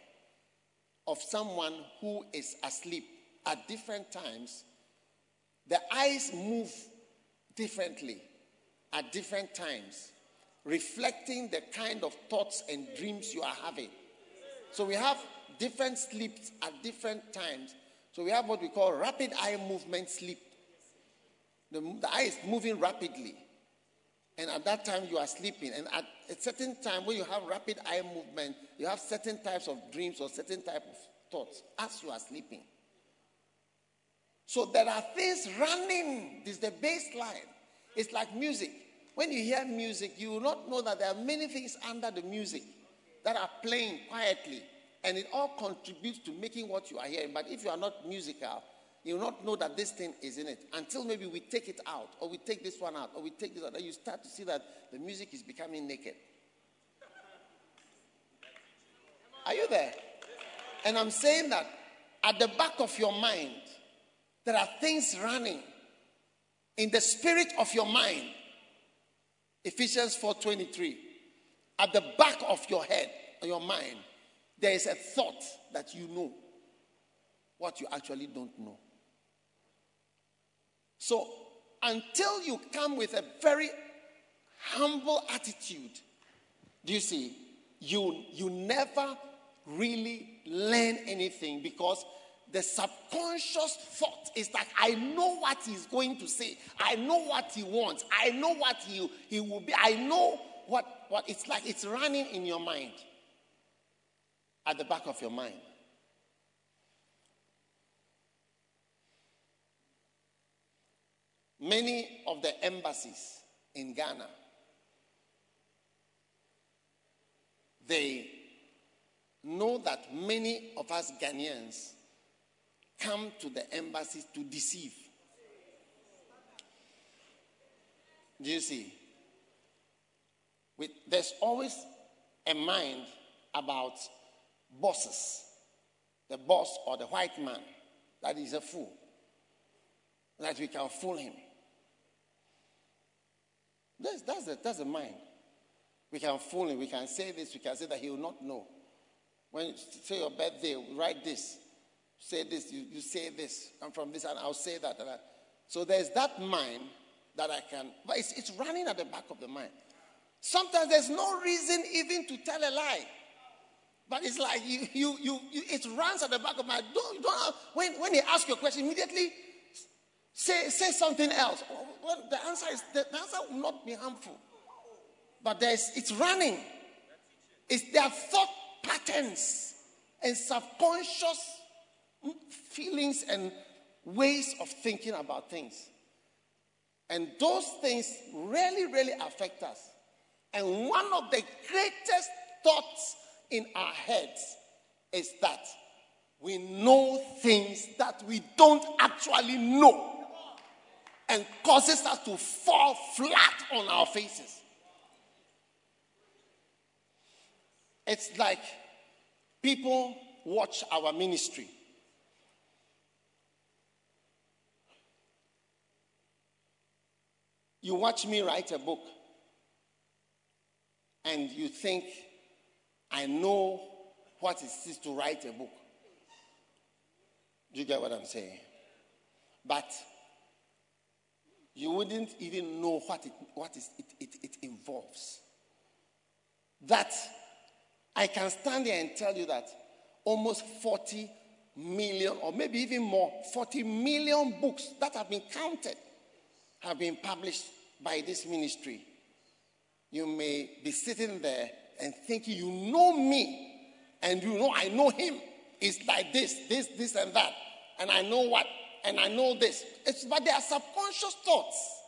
of someone who is asleep at different times, the eyes move differently at different times, reflecting the kind of thoughts and dreams you are having. So we have different sleeps at different times. So we have what we call rapid eye movement sleep. The, the eye is moving rapidly. And at that time, you are sleeping. And at a certain time, when you have rapid eye movement, you have certain types of dreams or certain type of thoughts as you are sleeping. So there are things running. This is the baseline. It's like music. When you hear music, you will not know that there are many things under the music that are playing quietly. And it all contributes to making what you are hearing. But if you are not musical, you will not know that this thing is in it until maybe we take it out, or we take this one out, or we take this out. Then you start to see that the music is becoming naked. Are you there? And I'm saying that at the back of your mind, there are things running in the spirit of your mind. Ephesians 4:23. At the back of your head, your mind, there is a thought that you know what you actually don't know. So, until you come with a very humble attitude, do you see? You, you never really learn anything because the subconscious thought is that I know what he's going to say. I know what he wants. I know what he, he will be. I know what, what it's like. It's running in your mind, at the back of your mind. Many of the embassies in Ghana, they know that many of us Ghanaians come to the embassies to deceive. Do you see? With, there's always a mind about bosses, the boss or the white man that is a fool, that we can fool him. That's, that's, the, that's the mind. We can fool him. We can say this. We can say that he will not know. When you say your birthday, write this. Say this. You, you say this. I'm from this, and I'll say that. So there's that mind that I can. But it's, it's running at the back of the mind. Sometimes there's no reason even to tell a lie. But it's like you, you, you, you it runs at the back of my don't, you don't have, when, when he asks you a question, immediately say, say something else. Well, the answer is the, answer will not be harmful. But there's it's running. It's their thought patterns and subconscious feelings and ways of thinking about things. And those things really, really affect us. And one of the greatest thoughts in our heads is that we know things that we don't actually know and causes us to fall flat on our faces. It's like people watch our ministry. You watch me write a book, and you think I know what it is to write a book. Do you get what I'm saying? But you wouldn't even know what it, what is, it, it, it involves. That I can stand there and tell you that almost 40 million, or maybe even more, 40 million books that have been counted have been published by this ministry. You may be sitting there and thinking, you know me, and you know I know him. It's like this, this, this, and that. And I know what, and I know this. It's, but they are subconscious thoughts.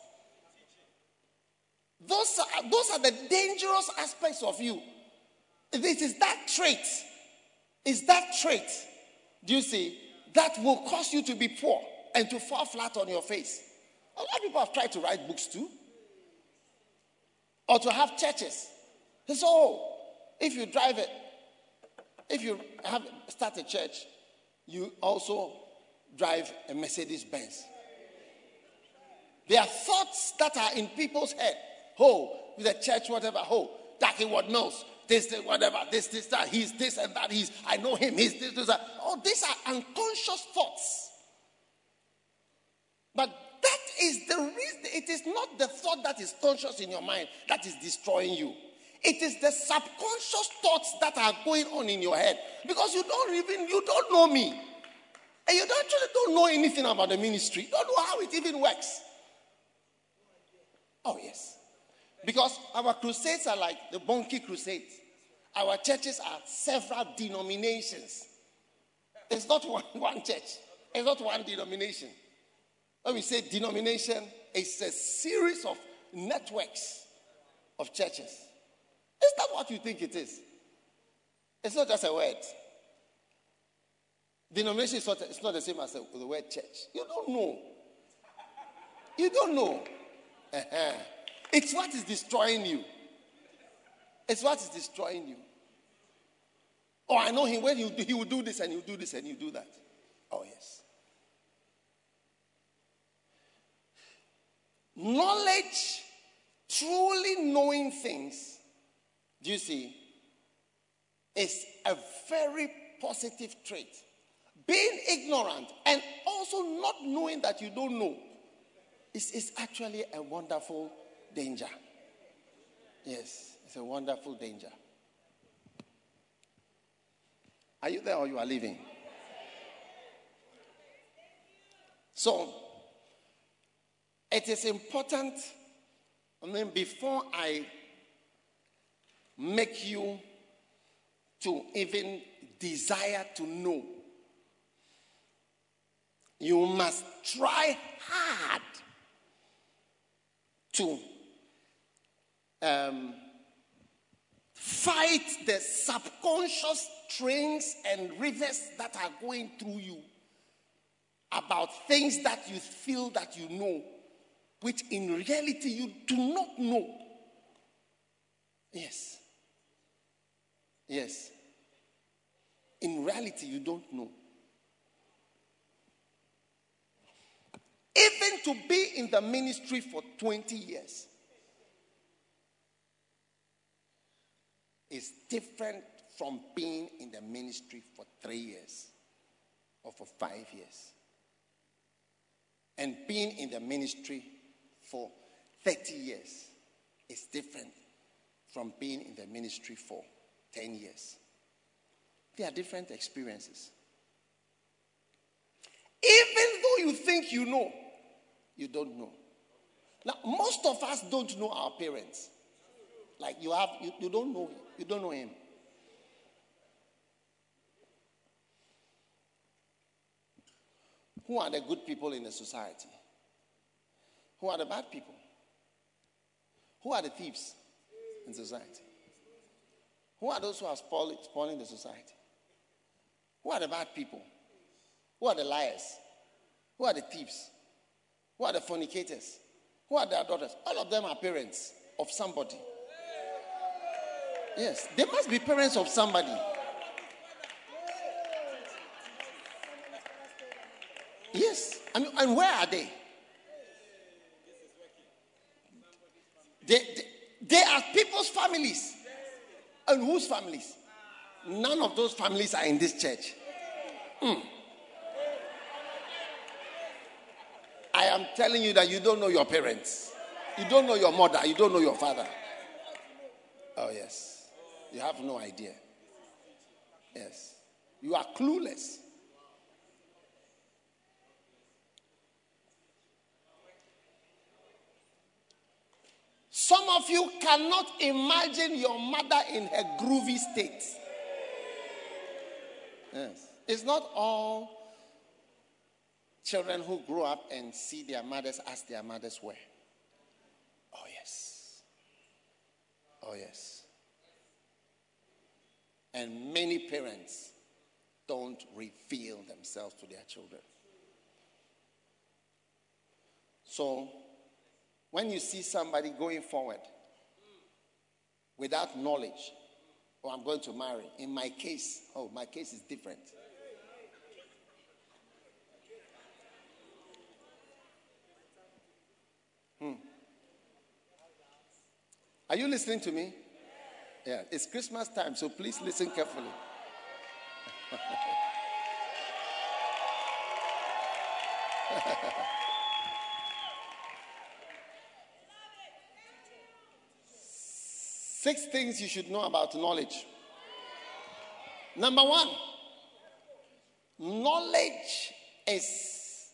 Those are, those are the dangerous aspects of you. This is that trait, is that trait, do you see, that will cause you to be poor and to fall flat on your face. A lot of people have tried to write books too, or to have churches. So, oh, if you drive it, if you have start a church, you also drive a Mercedes Benz. There are thoughts that are in people's head. Oh, the church, whatever. Oh, that he what knows this, this, whatever, this, this, that, he's this and that, he's, I know him, he's this, this, that. Oh, these are unconscious thoughts. But that is the reason, it is not the thought that is conscious in your mind that is destroying you. It is the subconscious thoughts that are going on in your head because you don't even, you don't know me. And you don't, actually don't know anything about the ministry. You don't know how it even works. Oh, yes. Because our crusades are like the Bonnke crusades. Our churches are several denominations. It's not one, one church, it's not one denomination. When we say denomination, it's a series of networks of churches. Is that what you think it is? It's not just a word. Denomination is not, it's not the same as the, the word church. You don't know. You don't know. Uh-huh. It's what is destroying you. It's what is destroying you. Oh, I know him. When he, he will do this and you do this and you do that. Oh, yes. Knowledge, truly knowing things, do you see, is a very positive trait. Being ignorant and also not knowing that you don't know is, is actually a wonderful danger. Yes, it's a wonderful danger. Are you there or you are leaving? So, it is important, I mean, before I make you to even desire to know, you must try hard to um, fight the subconscious trains and rivers that are going through you about things that you feel that you know, which in reality you do not know. Yes. Yes. In reality, you don't know. Even to be in the ministry for 20 years is different from being in the ministry for three years or for five years. And being in the ministry for 30 years is different from being in the ministry for 10 years. They are different experiences. Even though you think you know, you don't know. Now, most of us don't know our parents. Like you have, you, you don't know, you don't know him. Who are the good people in the society? Who are the bad people? Who are the thieves in society? Who are those who are spoiling, spoiling the society? Who are the bad people? Who are the liars? Who are the thieves? Who are the fornicators? Who are their daughters? All of them are parents of somebody. Yes, they must be parents of somebody. Yes, I mean, and where are they? They, they, they are people's families. And whose families? None of those families are in this church. Hmm. I am telling you that you don't know your parents. You don't know your mother. You don't know your father. Oh, yes. You have no idea. Yes. You are clueless. Some of you cannot imagine your mother in her groovy state. Yes. It's not all children who grow up and see their mothers as their mothers were. Oh, yes. Oh, yes. And many parents don't reveal themselves to their children. So, when you see somebody going forward without knowledge, oh, I'm going to marry. In my case, oh, my case is different. Are you listening to me? Yeah, it's Christmas time, so please listen carefully. Six things you should know about knowledge. Number one, knowledge is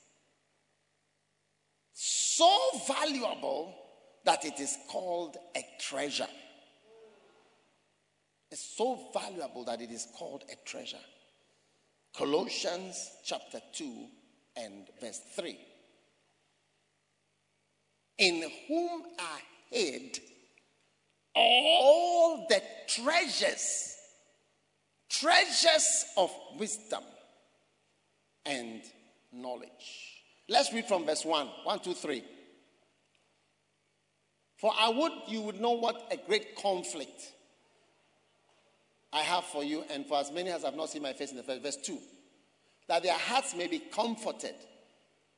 so valuable that it is called a treasure. It's so valuable that it is called a treasure. Colossians chapter 2 and verse 3. In whom are hid all the treasures, treasures of wisdom and knowledge. Let's read from verse 1. 1, 2, 3. For I would you would know what a great conflict I have for you, and for as many as have not seen my face in the first Verse 2. That their hearts may be comforted,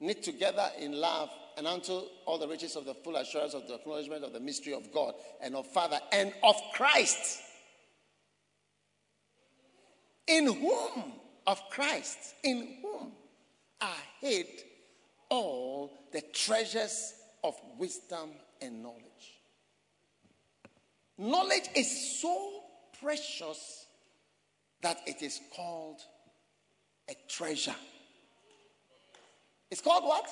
knit together in love, and unto all the riches of the full assurance of the acknowledgement of the mystery of God and of Father and of Christ. In whom, of Christ, in whom are hid all the treasures of wisdom and knowledge. Knowledge is so precious that it is called a treasure. It's called what?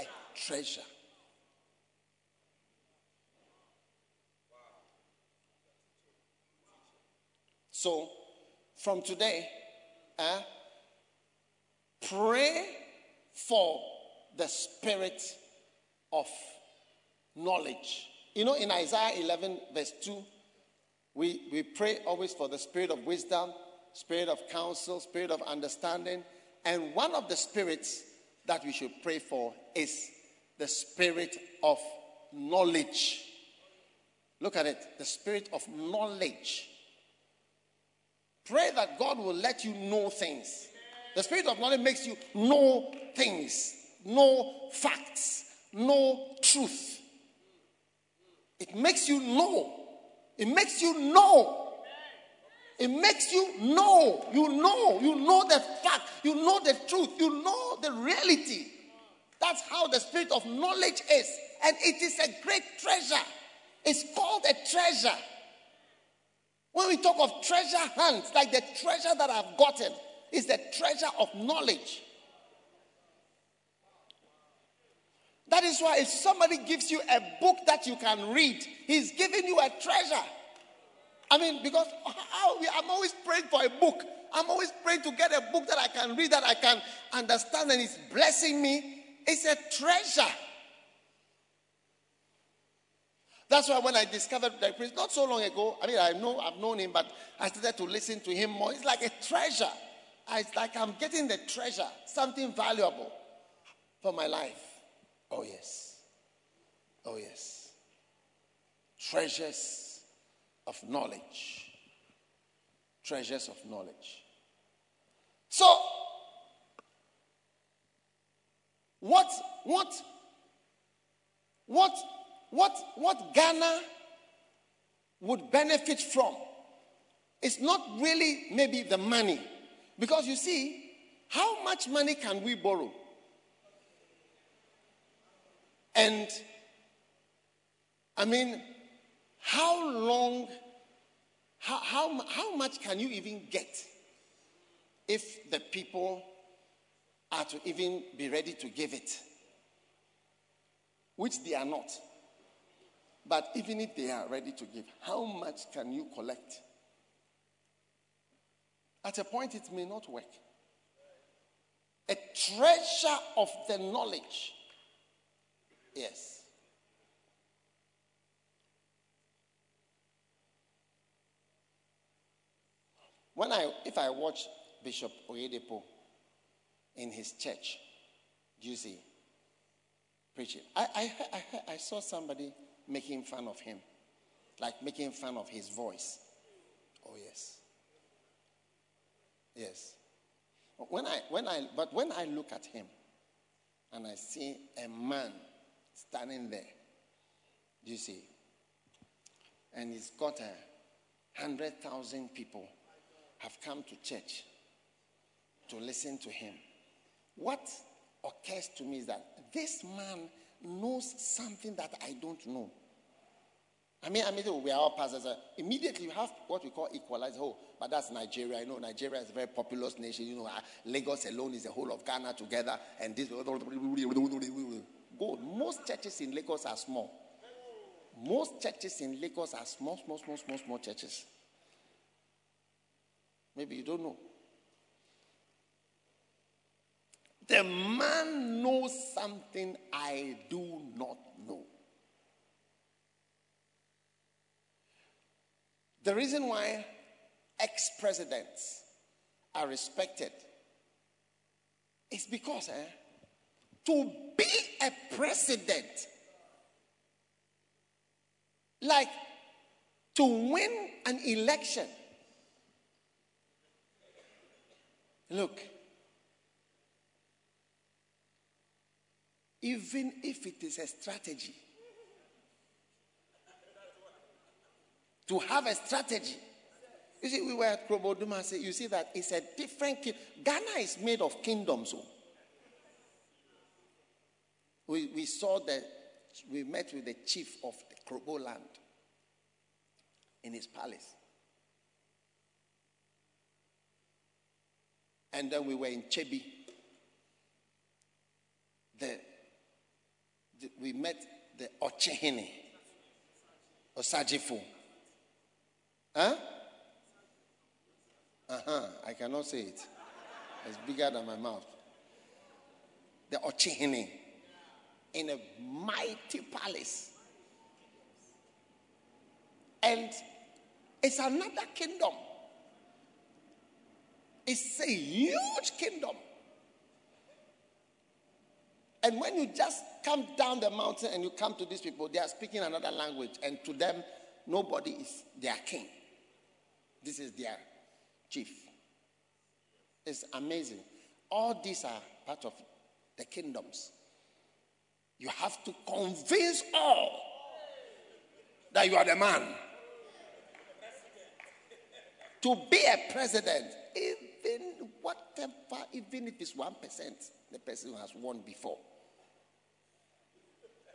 A treasure. So, from today, uh, pray for the spirit of knowledge. You know, in Isaiah 11, verse 2, we, we pray always for the spirit of wisdom, spirit of counsel, spirit of understanding. And one of the spirits that we should pray for is the spirit of knowledge. Look at it the spirit of knowledge. Pray that God will let you know things. The spirit of knowledge makes you know things, know facts, know truth. It makes you know. It makes you know. It makes you know. You know. You know the fact. You know the truth. You know the reality. That's how the spirit of knowledge is. And it is a great treasure. It's called a treasure. When we talk of treasure hunts, like the treasure that I've gotten, is the treasure of knowledge. That is why if somebody gives you a book that you can read, he's giving you a treasure. I mean, because I'm always praying for a book. I'm always praying to get a book that I can read, that I can understand, and it's blessing me. It's a treasure. That's why when I discovered the priest not so long ago, I mean, I know I've known him, but I started to listen to him more. It's like a treasure. It's like I'm getting the treasure, something valuable for my life. Oh, yes. Oh, yes. Treasures of knowledge. Treasures of knowledge. So, what, what, what, what, what Ghana would benefit from is not really maybe the money. Because you see, how much money can we borrow? And I mean, how long, how, how, how much can you even get if the people are to even be ready to give it? Which they are not. But even if they are ready to give, how much can you collect? At a point, it may not work. A treasure of the knowledge Yes. When I, if I watch Bishop Oyedepo in his church, you see, preaching, I, I, I, I saw somebody making fun of him, like making fun of his voice. Oh yes, yes. When I, when I, but when I look at him, and I see a man standing there. Do you see? And he's got a hundred thousand people have come to church to listen to him. What occurs to me is that this man knows something that I don't know. I mean, I mean, we are all pastors. Uh, immediately, you have what we call equalize. Oh, but that's Nigeria. I know Nigeria is a very populous nation. You know, uh, Lagos alone is the whole of Ghana together, and this. Most churches in Lagos are small. Most churches in Lagos are small, small, small, small, small churches. Maybe you don't know. The man knows something I do not know. The reason why ex presidents are respected is because eh, to be a president, like to win an election, look, even if it is a strategy, to have a strategy. You see, we were at Kroboduma, you see that it's a different king. Ghana is made of kingdoms. oh. We, we saw that we met with the chief of the Krobo land in his palace. And then we were in Kyebi. The, the- we met the Okyehene, Osagyefo. Huh? Uh huh. I cannot say it. It's bigger than my mouth. The Okyehene in a mighty palace. And it's another kingdom. It's a huge kingdom. And when you just come down the mountain and you come to these people, they are speaking another language, and to them, nobody is their king. This is their chief. It's amazing. All these are part of the kingdoms. You have to convince all that you are the man. To be a president, even whatever, even if it's 1%, the person who has won before.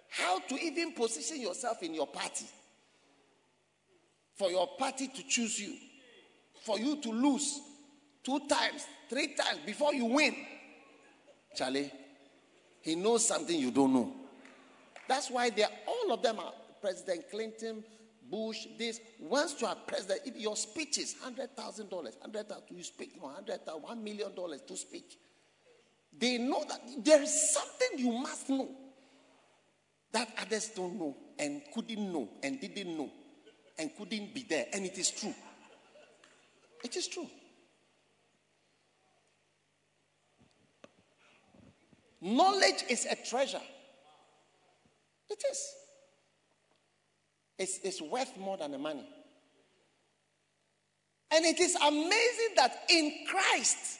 How to even position yourself in your party for your party to choose you, for you to lose two times, three times before you win. Charlie, he knows something you don't know. That's why they all of them are President Clinton, Bush, this. Once you are president, if your speech is hundred thousand dollars, hundred thousand you speak, no hundred thousand, one million dollars to speak. They know that there is something you must know that others don't know and couldn't know and didn't know and couldn't be there, and it is true. It is true. Knowledge is a treasure. It is. It's, it's worth more than the money. And it is amazing that in Christ,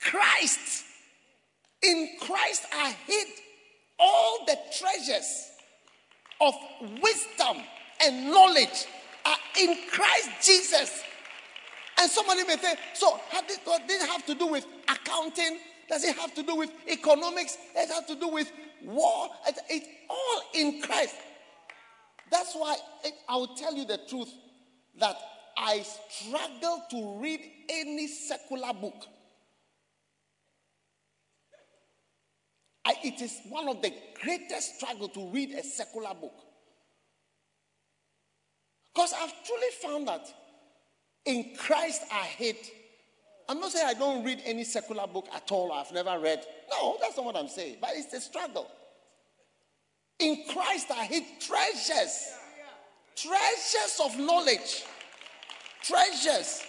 Christ, in Christ are hid all the treasures of wisdom and knowledge are in Christ Jesus. And somebody may say, so God did it have to do with accounting? Does it have to do with economics? Does it have to do with war? It, it all in Christ. That's why it, I will tell you the truth that I struggle to read any secular book. I, it is one of the greatest struggle to read a secular book. Because I've truly found that in Christ I hate. I'm not saying I don't read any secular book at all. I've never read. No, that's not what I'm saying. But it's a struggle. In Christ I hate treasures. Treasures of knowledge. Treasures.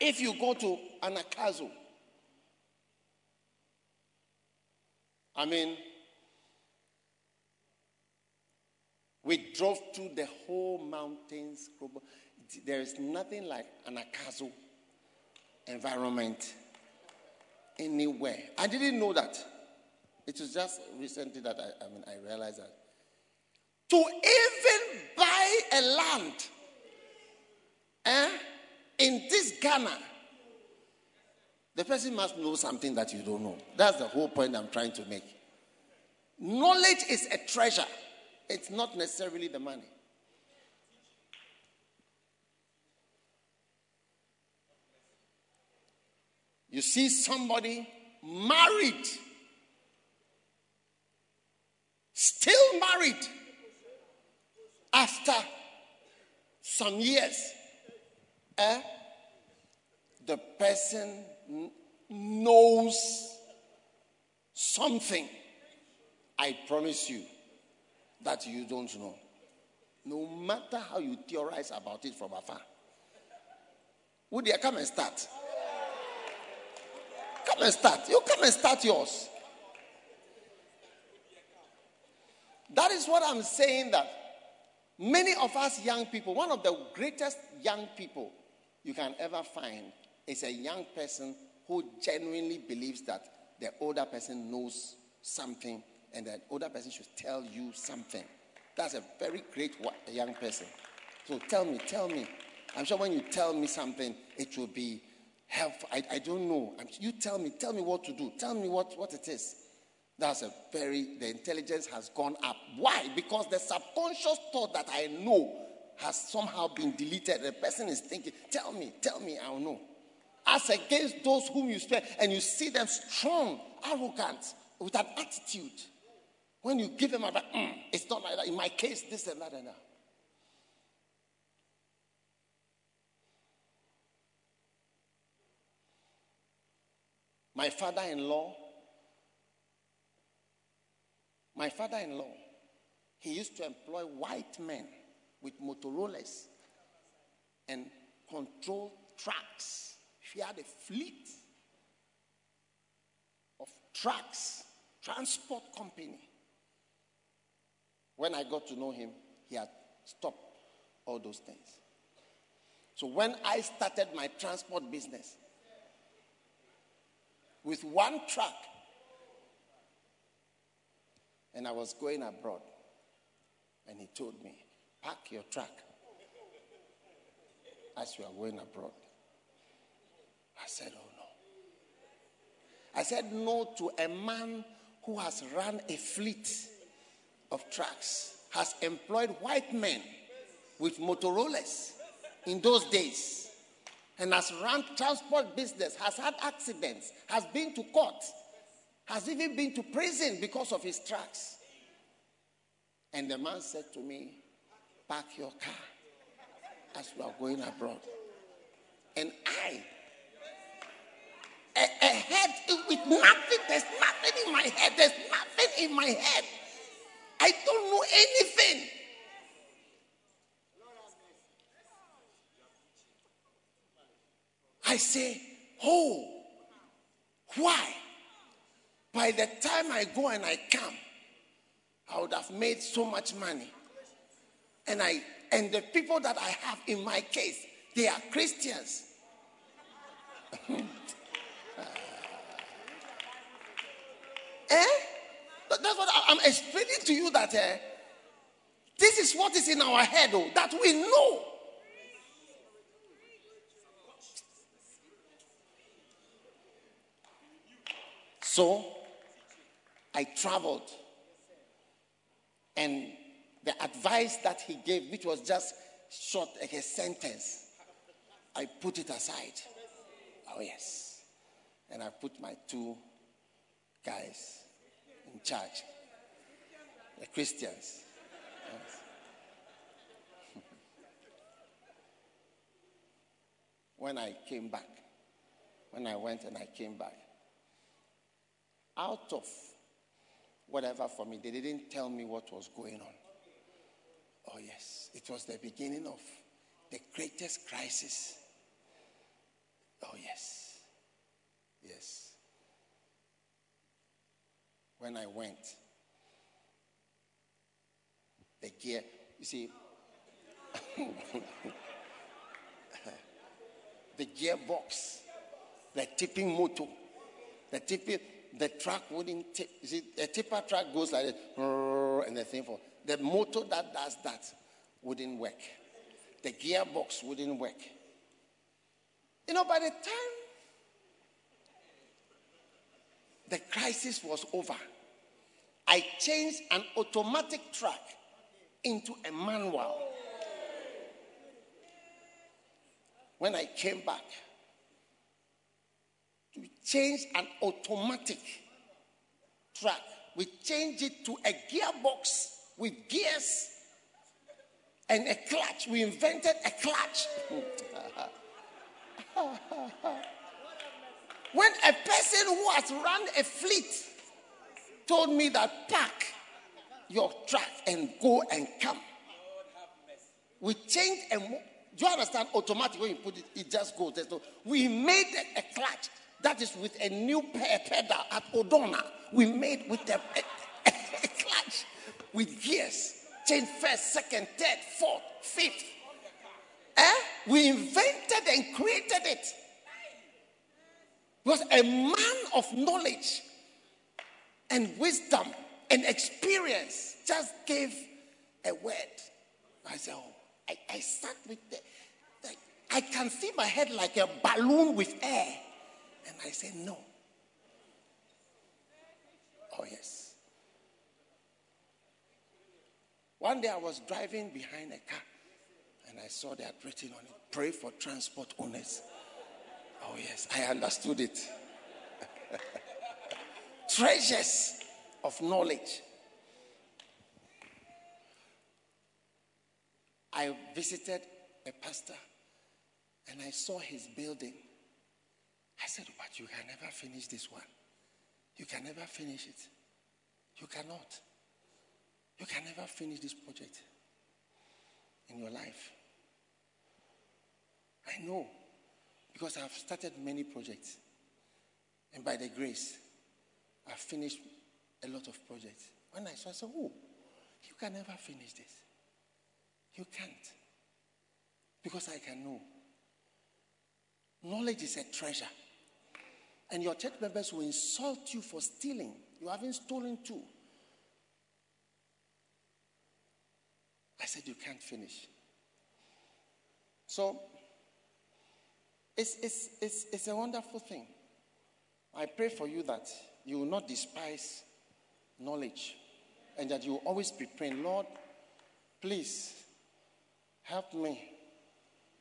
If you go to Anagkazo, I mean, we drove through the whole mountains. There is nothing like Anagkazo environment anywhere. I didn't know that. It was just recently that I, I mean I realized that. To even buy a land eh, in this Ghana, the person must know something that you don't know. That's the whole point I'm trying to make. Knowledge is a treasure, it's not necessarily the money. You see somebody married, still married after some years. Eh? The person knows something. I promise you that you don't know. No matter how you theorize about it from afar. Would you come and start? Come and start. You come and start yours. That is what I'm saying that many of us young people, one of the greatest young people you can ever find is a young person who genuinely believes that the older person knows something and the older person should tell you something. That's a very great young person. So tell me, tell me. I'm sure when you tell me something, it will be helpful. I, I don't know. I'm, you tell me, tell me what to do. Tell me what, what it is. That's a very, the intelligence has gone up. Why? Because the subconscious thought that I know has somehow been deleted. The person is thinking, tell me, tell me, I'll know. As against those whom you spare, and you see them strong, arrogant, with an attitude. When you give them a, mm, it's not like that. In my case, this and that and that. My father in law, my father in law, he used to employ white men with Motorola's and control trucks. He had a fleet of trucks, transport company. When I got to know him, he had stopped all those things. So when I started my transport business with one truck, and I was going abroad, and he told me, Pack your truck as you are going abroad. I said, Oh no. I said no to a man who has run a fleet of trucks, has employed white men with Motorola's in those days, and has run transport business, has had accidents, has been to court, has even been to prison because of his trucks. And the man said to me, Park your car as we are going abroad. And I, a, a head with nothing, there's nothing in my head, there's nothing in my head. I don't know anything. I say, Oh, why? By the time I go and I come, I would have made so much money. And I and the people that I have in my case, they are Christians. eh? That's what I'm explaining to you that eh, this is what is in our head, oh, that we know. So I traveled and the advice that he gave, which was just short, like a sentence, I put it aside. Oh, yes. And I put my two guys in charge, the Christians. Yes. when I came back, when I went and I came back, out of whatever for me, they didn't tell me what was going on. Oh, yes. It was the beginning of the greatest crisis. Oh, yes. Yes. When I went, the gear, you see, the gearbox, the tipping motor, the tipping, the truck wouldn't tip. You see, a tipper truck goes like this, and the thing for the motor that does that wouldn't work. The gearbox wouldn't work. You know, by the time the crisis was over, I changed an automatic truck into a manual. When I came back, we changed an automatic truck. We changed it to a gearbox with gears and a clutch. We invented a clutch. when a person who has run a fleet told me that pack your truck and go and come, we changed a mo- Do you understand? Automatic when you put it, it just goes. No, we made a clutch that is with a new pedal at Odawna. We made with a, a, a clutch with gears. Change first, second, third, fourth, fifth. Eh? We invented and created it. Was a man of knowledge and wisdom and experience just gave a word. I said, Oh, I, I sat with the, the- I can see my head like a balloon with air. And I said, No. Oh, yes. One day I was driving behind a car and I saw they had written on it, Pray for transport owners. Oh, yes, I understood it. Treasures of knowledge. I visited a pastor and I saw his building. I said, But you can never finish this one. You can never finish it. You cannot. You can never finish this project in your life. I know because I've started many projects. And by the grace, I've finished a lot of projects. When I saw, I said, Oh, you can never finish this. You can't. Because I can know. Knowledge is a treasure. And your church members will insult you for stealing. You haven't stolen too. I said, You can't finish. So, it's, it's, it's, it's a wonderful thing. I pray for you that you will not despise knowledge and that you will always be praying, Lord, please help me.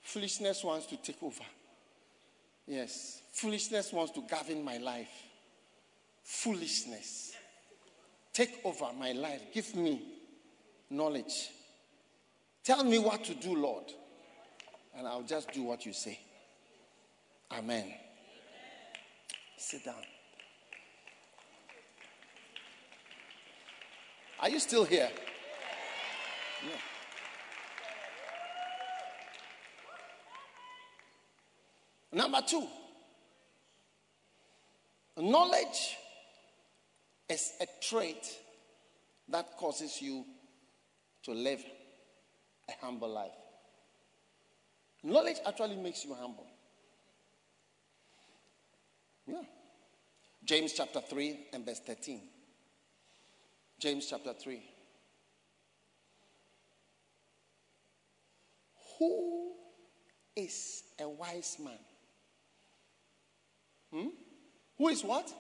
Foolishness wants to take over. Yes, foolishness wants to govern my life. Foolishness. Take over my life. Give me knowledge. Tell me what to do, Lord. And I'll just do what you say. Amen. Sit down. Are you still here? Yeah. Number two, knowledge is a trait that causes you to live a humble life. Knowledge actually makes you humble. Yeah. James chapter 3 and verse 13. James chapter 3. Who is a wise man? Hmm? Who is what?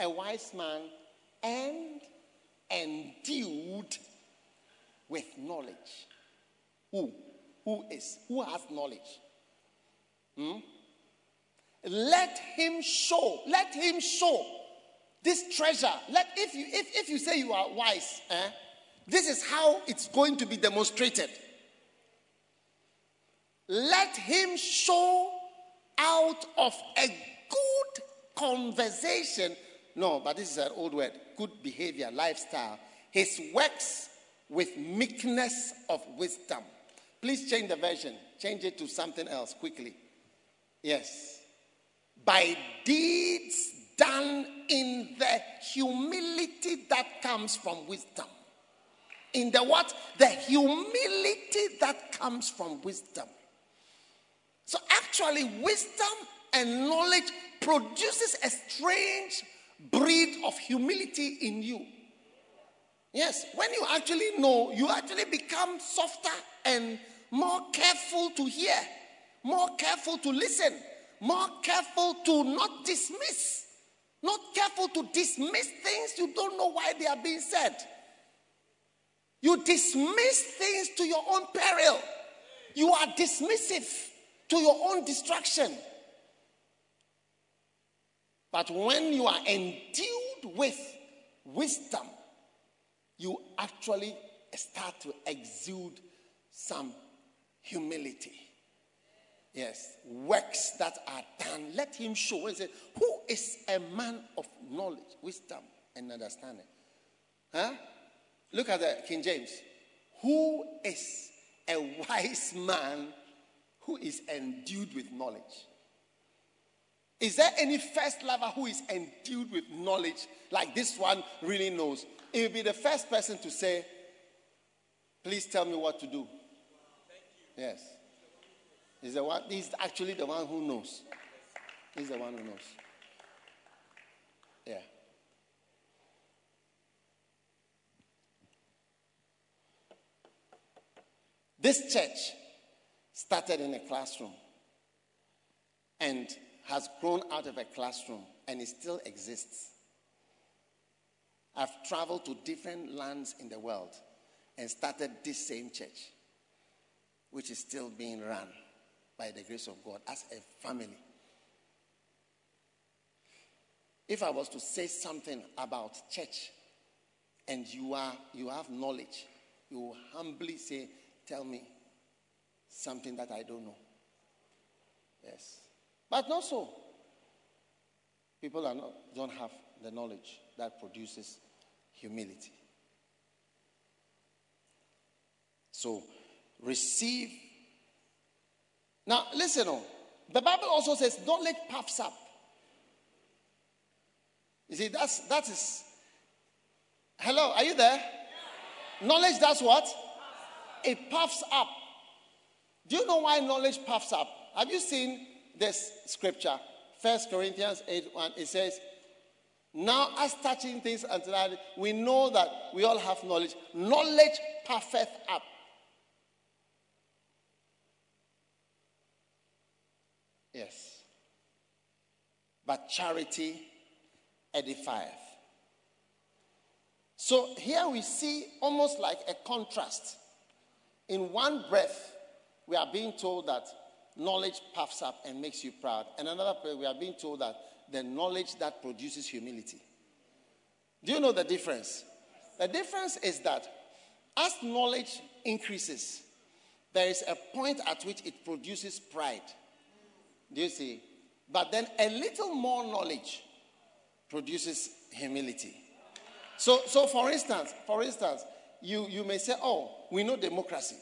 A wise man and endued with knowledge. Who? Who is? Who has knowledge? Hmm? Let him show. Let him show this treasure. Let if you if, if you say you are wise, eh, this is how it's going to be demonstrated. Let him show out of a good conversation. No, but this is an old word. Good behavior, lifestyle. His works with meekness of wisdom. Please change the version. Change it to something else quickly. Yes. By deeds done in the humility that comes from wisdom. In the what? The humility that comes from wisdom. So actually, wisdom and knowledge produces a strange breed of humility in you. Yes, when you actually know, you actually become softer and more careful to hear, more careful to listen, more careful to not dismiss, not careful to dismiss things you don't know why they are being said. You dismiss things to your own peril. You are dismissive to your own destruction. But when you are endued with wisdom, you actually start to exude some humility. Yes, works that are done. Let him show. He said, Who is a man of knowledge, wisdom, and understanding? Huh? Look at the King James. Who is a wise man who is endued with knowledge? Is there any first lover who is endued with knowledge like this one really knows? It will be the first person to say, Please tell me what to do. Yes. He's the one, he's actually the one who knows. He's the one who knows. Yeah. This church started in a classroom and has grown out of a classroom and it still exists. I've traveled to different lands in the world and started this same church, which is still being run by the grace of God as a family. If I was to say something about church and you are you have knowledge, you will humbly say, Tell me something that I don't know. Yes. But not so. People are not, don't have the knowledge that produces humility. So, receive. Now, listen on. The Bible also says don't let puffs up. You see, that's that is. Hello, are you there? Knowledge does what? It puffs up. Do you know why knowledge puffs up? Have you seen this scripture? First Corinthians 8 1. It says, Now as touching things until that, we know that we all have knowledge. Knowledge puffeth up. Yes. But charity edifieth. So here we see almost like a contrast. In one breath, we are being told that knowledge puffs up and makes you proud. And another breath, we are being told that the knowledge that produces humility. Do you know the difference? The difference is that as knowledge increases, there is a point at which it produces pride. Do you see? But then a little more knowledge produces humility. So, so for instance, for instance, you, you may say, oh, we know democracy.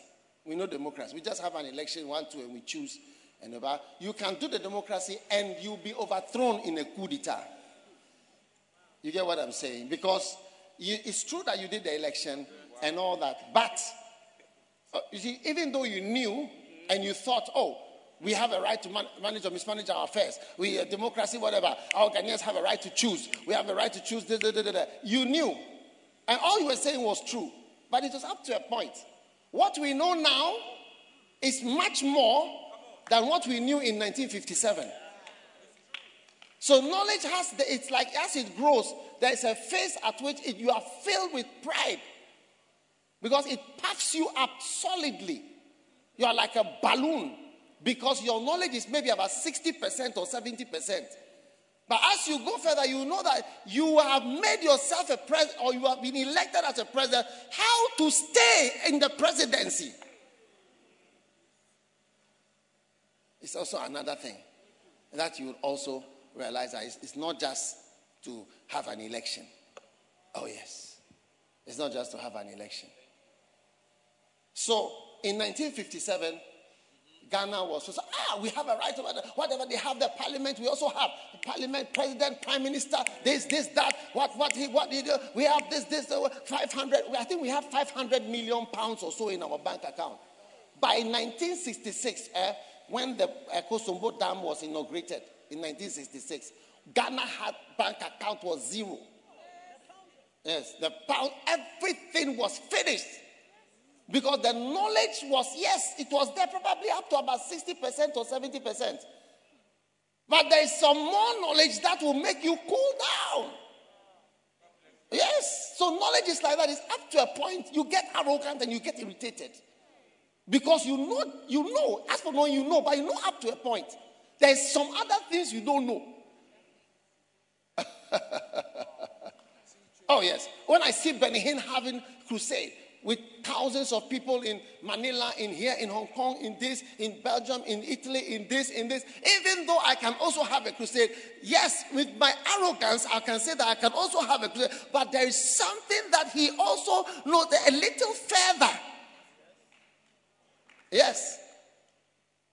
We know democracy. We just have an election, one, two, and we choose. And about. You can do the democracy and you'll be overthrown in a coup d'etat. You get what I'm saying? Because you, it's true that you did the election and all that. But, uh, you see, even though you knew and you thought, oh, we have a right to man- manage or mismanage our affairs. We, uh, democracy, whatever. Our Ghanaians have a right to choose. We have a right to choose. Da, da, da. You knew. And all you were saying was true. But it was up to a point. What we know now is much more than what we knew in 1957. So knowledge has, the, it's like as it grows, there is a phase at which it, you are filled with pride because it puffs you up solidly. You are like a balloon because your knowledge is maybe about 60% or 70%. But as you go further, you know that you have made yourself a president or you have been elected as a president. How to stay in the presidency? It's also another thing that you also realize that it's, it's not just to have an election. Oh, yes. It's not just to have an election. So in 1957, Ghana was so, ah, we have a right over whatever they have the parliament. We also have the parliament, president, prime minister, this, this, that. What, what he, what he do? We have this, this, uh, 500. I think we have 500 million pounds or so in our bank account. By 1966, eh, when the uh, Akosombo Dam was inaugurated in 1966, Ghana had bank account was zero. Yes, the pound, everything was finished. Because the knowledge was, yes, it was there probably up to about 60% or 70%. But there is some more knowledge that will make you cool down. Yes. So knowledge is like that. It's up to a point you get arrogant and you get irritated. Because you know, you know, as for knowing, you know, but you know up to a point. There's some other things you don't know. oh, yes. When I see Benny Hinn having crusade, with thousands of people in Manila, in here, in Hong Kong, in this, in Belgium, in Italy, in this, in this. Even though I can also have a crusade, yes, with my arrogance, I can say that I can also have a crusade, but there is something that he also knows a little further. Yes.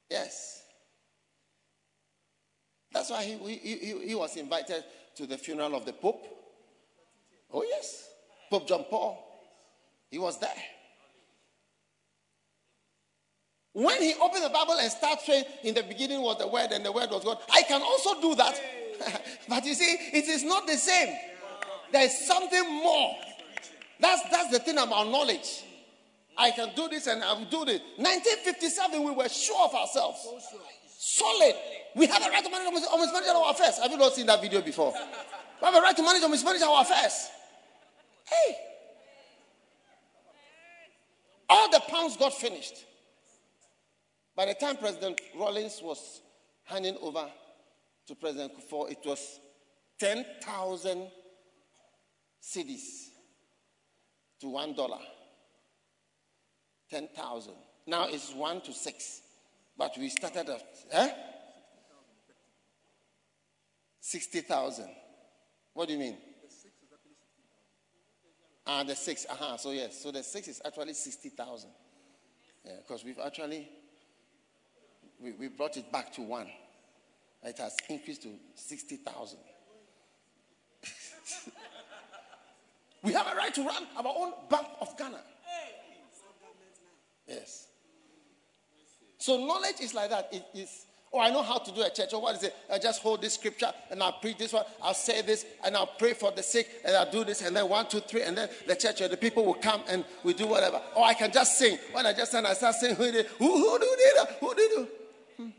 Yes. That's why he, he, he, he was invited to the funeral of the Pope. Oh, yes. Pope John Paul. He was there. When he opened the Bible and started saying, In the beginning was the Word and the Word was God, I can also do that. but you see, it is not the same. There is something more. That's, that's the thing about knowledge. I can do this and I will do this. 1957, we were sure of ourselves. Solid. We have a right to manage our affairs. Have you not seen that video before? We have a right to manage or mismanage our affairs. Hey. All the pounds got finished. By the time President Rawlings was handing over to President Kufuor, it was 10,000 cedis to one dollar. 10,000. Now it's one to six. But we started at eh? 60,000. What do you mean? Ah, the six. Uh-huh. So yes. So the six is actually 60,000. Yeah, because we've actually we, we brought it back to one. It has increased to 60,000. we have a right to run our own Bank of Ghana. Yes. So knowledge is like that. It is, oh, I know how to do a church. Or oh, what is it? I just hold this scripture and I'll preach this one. I'll say this and I'll pray for the sick and I'll do this and then one, two, three, and then the church or the people will come and we do whatever. Or I can just sing. When I just sing, I start singing. Who did? Who, who did it? Who did it? Hmm.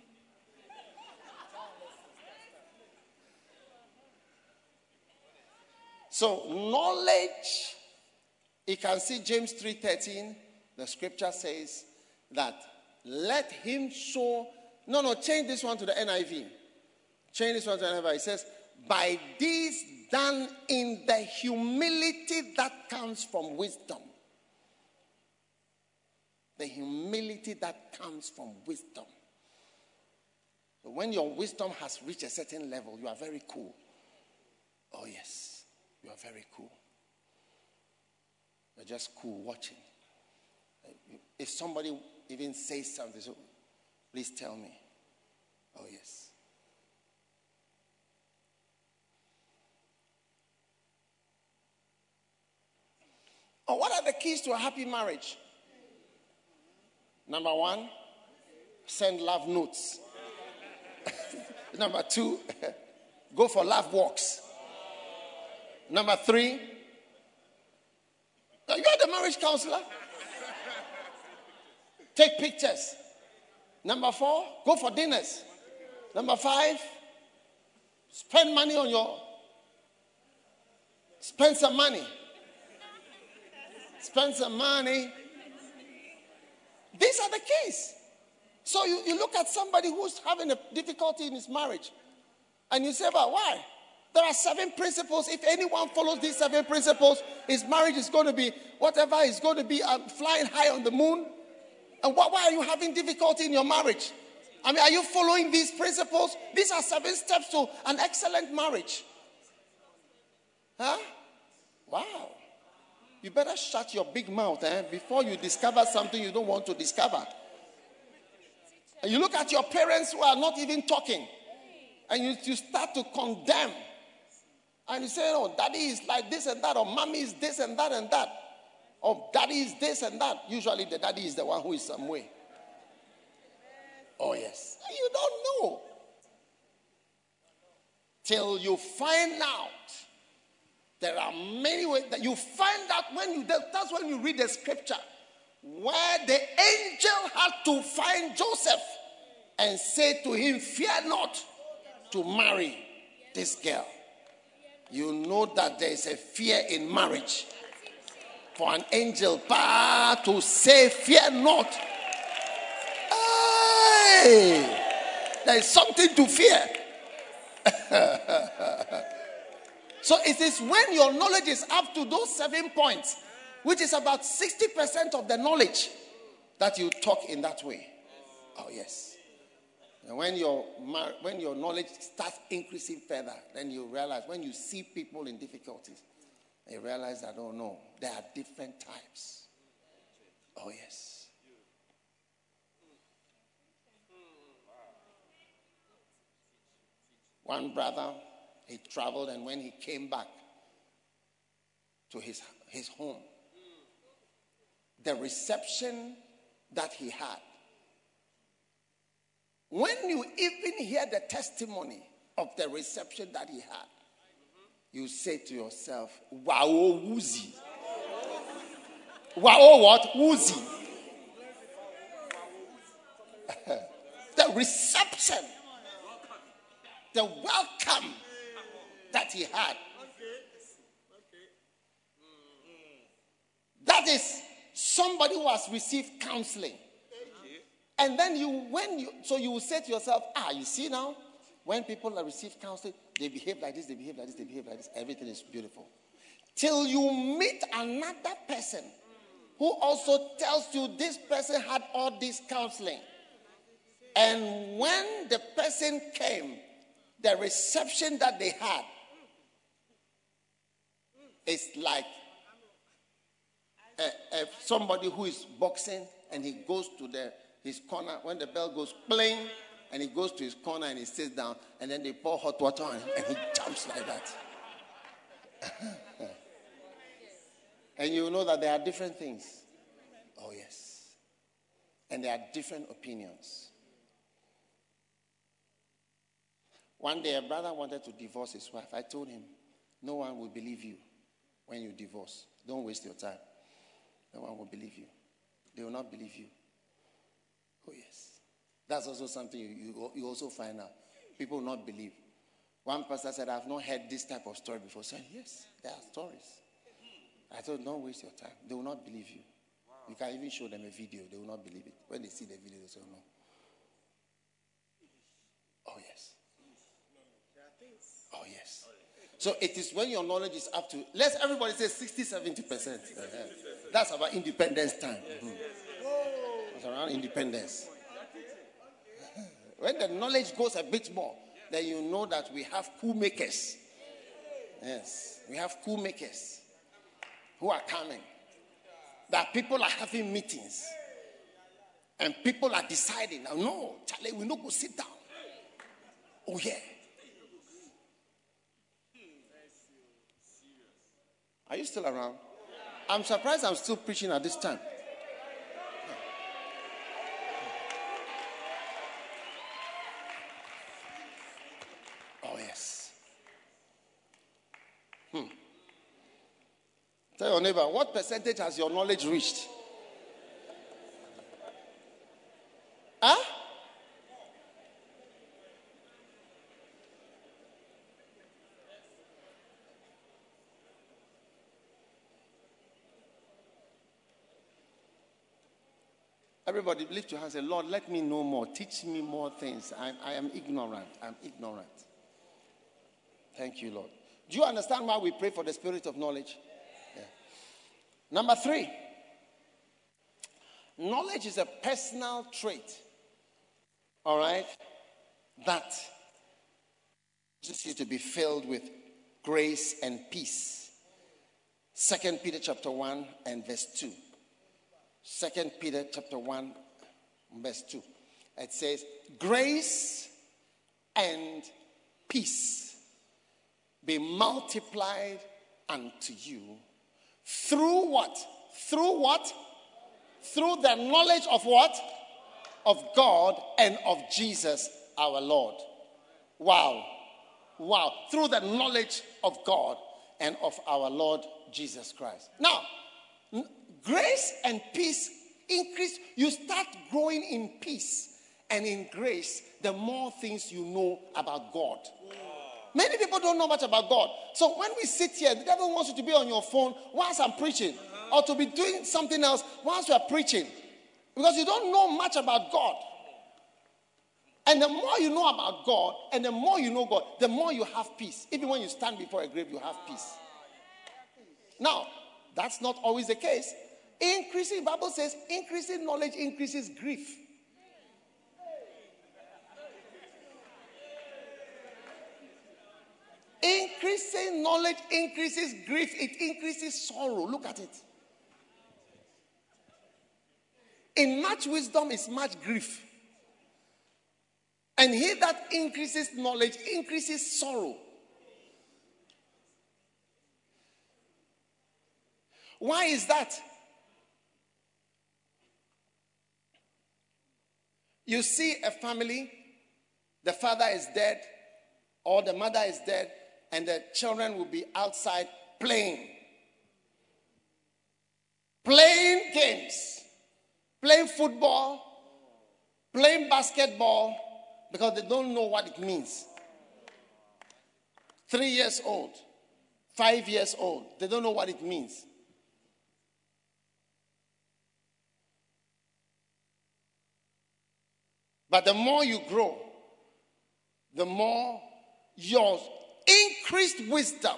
So knowledge, you can see James 3:13. The scripture says that let him show. No, no, change this one to the NIV. Change this one to the NIV. It says, by this done in the humility that comes from wisdom. The humility that comes from wisdom. When your wisdom has reached a certain level, you are very cool. Oh, yes, you are very cool. You're just cool watching. If somebody even says something, so please tell me. Oh, yes. Oh, what are the keys to a happy marriage? Number one, send love notes. Number two, go for love walks. Number three, you are the marriage counselor. Take pictures. Number four, go for dinners. Number five, spend money on your. Spend some money. Spend some money. These are the keys. So you, you look at somebody who's having a difficulty in his marriage and you say, but why? There are seven principles. If anyone follows these seven principles, his marriage is going to be whatever is going to be uh, flying high on the moon. And why, why are you having difficulty in your marriage? I mean, are you following these principles? These are seven steps to an excellent marriage. Huh? Wow. You better shut your big mouth eh, before you discover something you don't want to discover. And you look at your parents who are not even talking, and you, you start to condemn. And you say, oh, daddy is like this and that, or mommy is this and that and that. Oh, daddy is this and that. Usually the daddy is the one who is some way. Oh, yes. You don't know. Till you find out. There are many ways that you find out when you, that's when you read the scripture where the angel had to find Joseph and say to him, Fear not to marry this girl. You know that there is a fear in marriage for an angel bah, to say, Fear not. Hey, there is something to fear. so it is when your knowledge is up to those seven points, which is about 60% of the knowledge, that you talk in that way. Oh, yes. And when your, when your knowledge starts increasing further, then you realize when you see people in difficulties, I realized that, oh no, there are different types. Oh, yes. One brother, he traveled, and when he came back to his, his home, the reception that he had. When you even hear the testimony of the reception that he had, you say to yourself, Wow, woozy. Wow, what? Woozy. the reception, the welcome that he had. That is somebody who has received counseling. And then you, when you, so you will say to yourself, ah, you see now, when people receive counseling, they behave like this, they behave like this, they behave like this. Everything is beautiful. Till you meet another person who also tells you this person had all this counseling. And when the person came, the reception that they had is like uh, somebody who is boxing and he goes to the, his corner when the bell goes playing and he goes to his corner and he sits down and then they pour hot water on him and he jumps like that. and you know that there are different things. Oh, yes. And there are different opinions. One day, a brother wanted to divorce his wife. I told him, No one will believe you when you divorce. Don't waste your time. No one will believe you. They will not believe you. Oh, yes. That's also something you, you, also find out. People not believe. One pastor said, I've not heard this type of story before. I said, Yes, there are stories. I told don't waste your time. They will not believe you. You can even show them a video, they will not believe it. When they see the video, they say, No. Oh, yes. Oh, yes. So it is when your knowledge is up to, let's everybody say 60, 70%. percent That's about independence time. Mm-hmm. It's around independence. The knowledge goes a bit more, then you know that we have coup makers. Yes, we have coup makers who are coming. That people are having meetings. And people are deciding, no, Charlie, we not go sit down. Oh, yeah. Are you still around? I'm surprised I'm still preaching at this time. Oh, yes. Hmm. Tell your neighbor, what percentage has your knowledge reached? Huh? Everybody lift your hands and say, Lord, let me know more. Teach me more things. I, I am ignorant. I'm ignorant. Thank you, Lord. Do you understand why we pray for the spirit of knowledge? Number three, knowledge is a personal trait. All right? That just you to be filled with grace and peace. Second Peter chapter 1 and verse 2. Second Peter chapter 1, verse 2. It says, Grace and peace be multiplied unto you through what? Through what? Through the knowledge of what? Of God and of Jesus our Lord. Wow. Wow. Through the knowledge of God and of our Lord Jesus Christ. Now, grace and peace increase. You start growing in peace and in grace the more things you know about God. Many people don't know much about God. So when we sit here, the devil wants you to be on your phone whilst I'm preaching or to be doing something else whilst you are preaching because you don't know much about God. And the more you know about God and the more you know God, the more you have peace. Even when you stand before a grave, you have peace. Now, that's not always the case. Increasing, Bible says, increasing knowledge increases grief. Increasing knowledge increases grief, it increases sorrow. Look at it. In much wisdom is much grief. And he that increases knowledge increases sorrow. Why is that? You see a family, the father is dead, or the mother is dead, and the children will be outside playing. Playing games, playing football, playing basketball, because they don't know what it means. Three years old, five years old, they don't know what it means. But the more you grow, the more your increased wisdom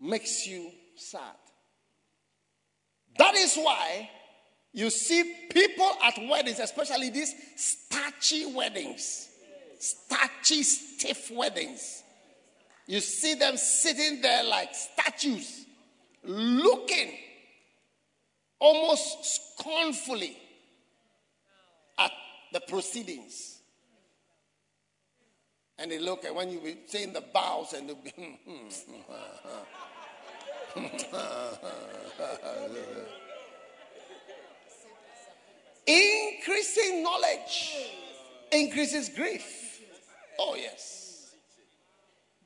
makes you sad. That is why you see people at weddings, especially these starchy weddings, starchy, stiff weddings. You see them sitting there like statues, looking almost scornfully at the proceedings. And they look at when you be saying the bows and the increasing knowledge increases grief. Oh yes.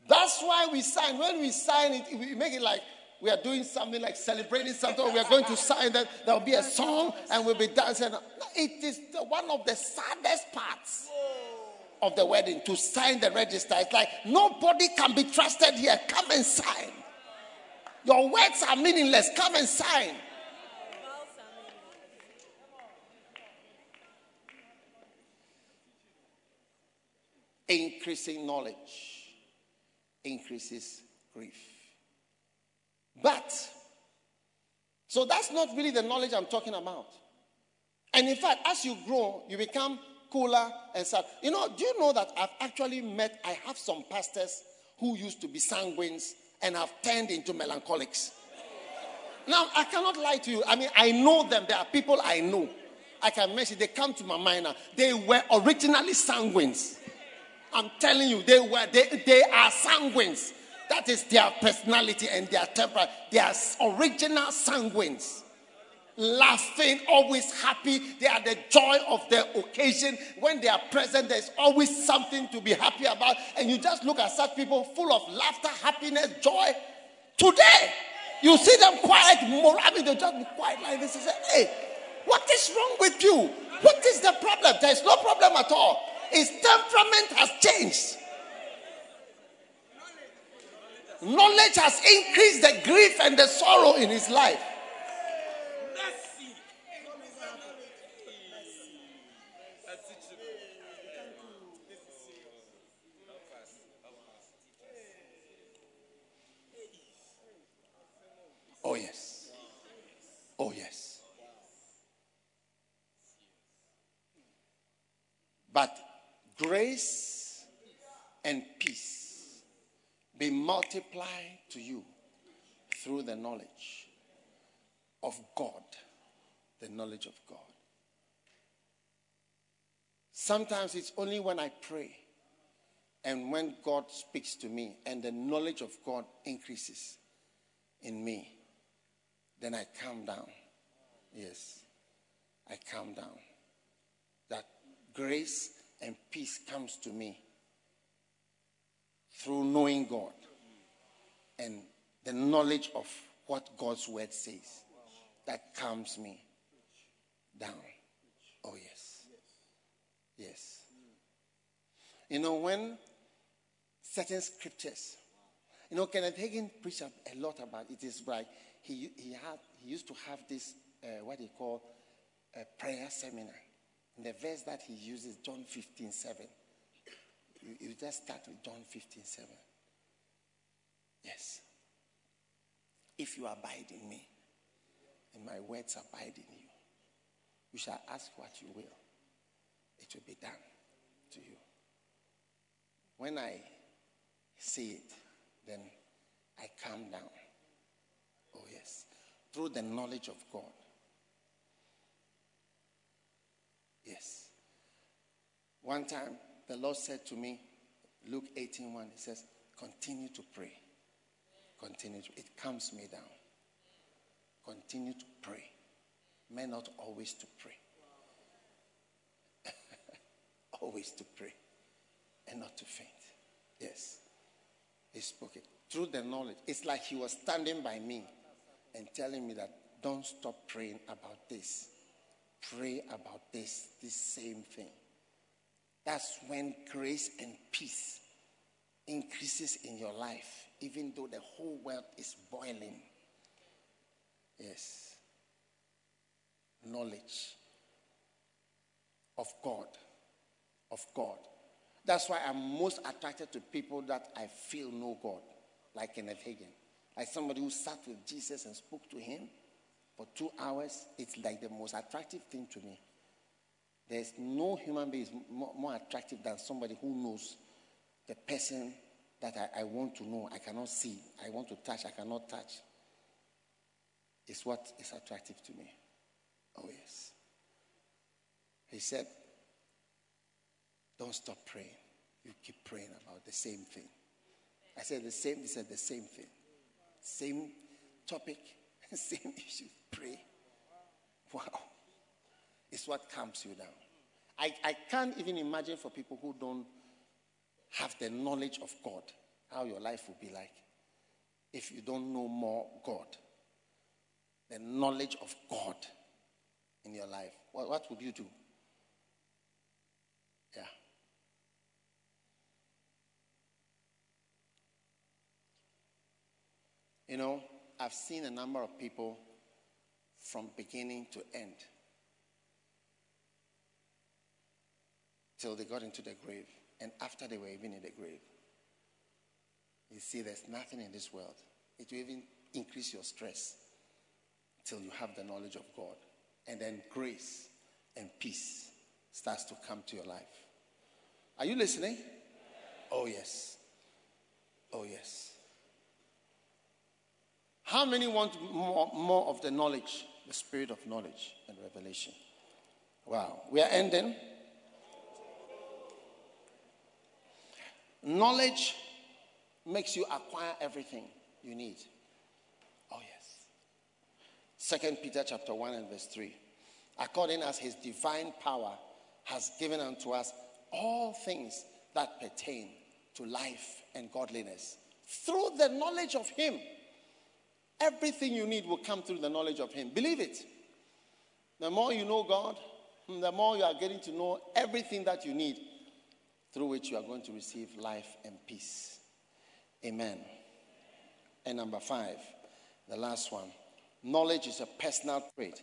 That's why we sign. When we sign it, we make it like we are doing something like celebrating something. We are going to sign that there will be a song and we'll be dancing. It is the, one of the saddest parts of the wedding to sign the register. It's like nobody can be trusted here. Come and sign. Your words are meaningless. Come and sign. Increasing knowledge increases grief. But, so that's not really the knowledge I'm talking about. And in fact, as you grow, you become and sad. You know, do you know that I've actually met, I have some pastors who used to be sanguines and have turned into melancholics. Now, I cannot lie to you. I mean, I know them. There are people I know. I can mention, they come to my mind now. They were originally sanguines. I'm telling you, they were, they, they are sanguines. That is their personality and their temper. They are original sanguines. Laughing, always happy. They are the joy of the occasion. When they are present, there's always something to be happy about. And you just look at such people full of laughter, happiness, joy. Today, you see them quiet, more. I mean, they just be quiet like this and say, Hey, what is wrong with you? What is the problem? There's no problem at all. His temperament has changed. Knowledge has increased the grief and the sorrow in his life. Oh, yes. Oh, yes. But grace and peace be multiplied to you through the knowledge of God. The knowledge of God. Sometimes it's only when I pray and when God speaks to me and the knowledge of God increases in me, then I calm down. Yes, I calm down. Grace and peace comes to me through knowing God and the knowledge of what God's word says. That calms me down. Oh, yes. Yes. You know, when certain scriptures, you know, Kenneth Hagin preached a lot about it. Is like he, he, had, he used to have this, uh, what he call a prayer seminar. The verse that he uses, John 15, 7. You, you just start with John 15, 7. Yes. If you abide in me, and my words abide in you, you shall ask what you will. It will be done to you. When I see it, then I calm down. Oh, yes. Through the knowledge of God. Yes. One time, the Lord said to me, Luke 18 1, He says, Continue to pray. Continue to, it calms me down. Continue to pray. May not always to pray. always to pray and not to faint. Yes. He spoke it through the knowledge. It's like he was standing by me and telling me that don't stop praying about this. Pray about this, this same thing. That's when grace and peace increases in your life, even though the whole world is boiling. Yes. Knowledge of God. Of God. That's why I'm most attracted to people that I feel know God, like Kenneth Hagin. Like somebody who sat with Jesus and spoke to him for two hours. It's like the most attractive thing to me. There's no human being more, more attractive than somebody who knows the person that I, I want to know. I cannot see. I want to touch. I cannot touch. It's what is attractive to me. Oh, yes. He said, Don't stop praying. You keep praying about the same thing. I said the same, he said the same thing. Same topic, same issue. Pray. Wow. It's what calms you down. I, I can't even imagine for people who don't have the knowledge of God how your life will be like if you don't know more God. The knowledge of God in your life. What, what would you do? Yeah. You know, I've seen a number of people from beginning to end till they got into the grave and after they were even in the grave. You see, there's nothing in this world. It will even increase your stress till you have the knowledge of God. And then grace and peace starts to come to your life. Are you listening? Oh, yes. Oh, yes. How many want more, more of the knowledge, the spirit of knowledge and revelation? Wow. We are ending. Knowledge makes you acquire everything you need. Oh, yes. Second Peter chapter 1 and verse 3. According as his divine power has given unto us all things that pertain to life and godliness through the knowledge of him Everything you need will come through the knowledge of Him. Believe it. The more you know God, the more you are getting to know everything that you need, through which you are going to receive life and peace. Amen. And number five, the last one knowledge is a personal trait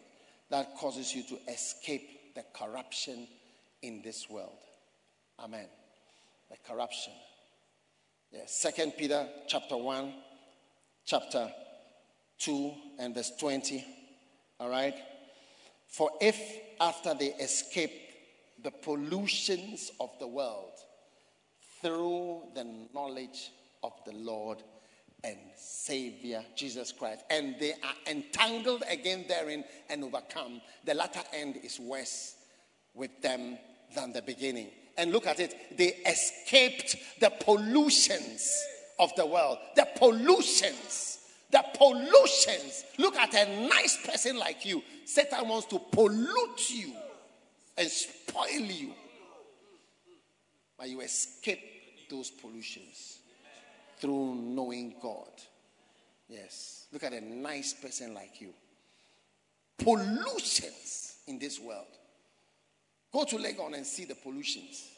that causes you to escape the corruption in this world. Amen. The corruption. Yes. Second Peter chapter 1, chapter 2 and verse 20. All right? For if after they escape the pollutions of the world through the knowledge of the Lord and Savior Jesus Christ, and they are entangled again therein and overcome, the latter end is worse with them than the beginning. And look at it, they escaped the pollutions of the world. The pollutions the pollutions. Look at a nice person like you. Satan wants to pollute you and spoil you. But you escape those pollutions through knowing God. Yes. Look at a nice person like you. Pollutions in this world. Go to Legon and see the pollutions.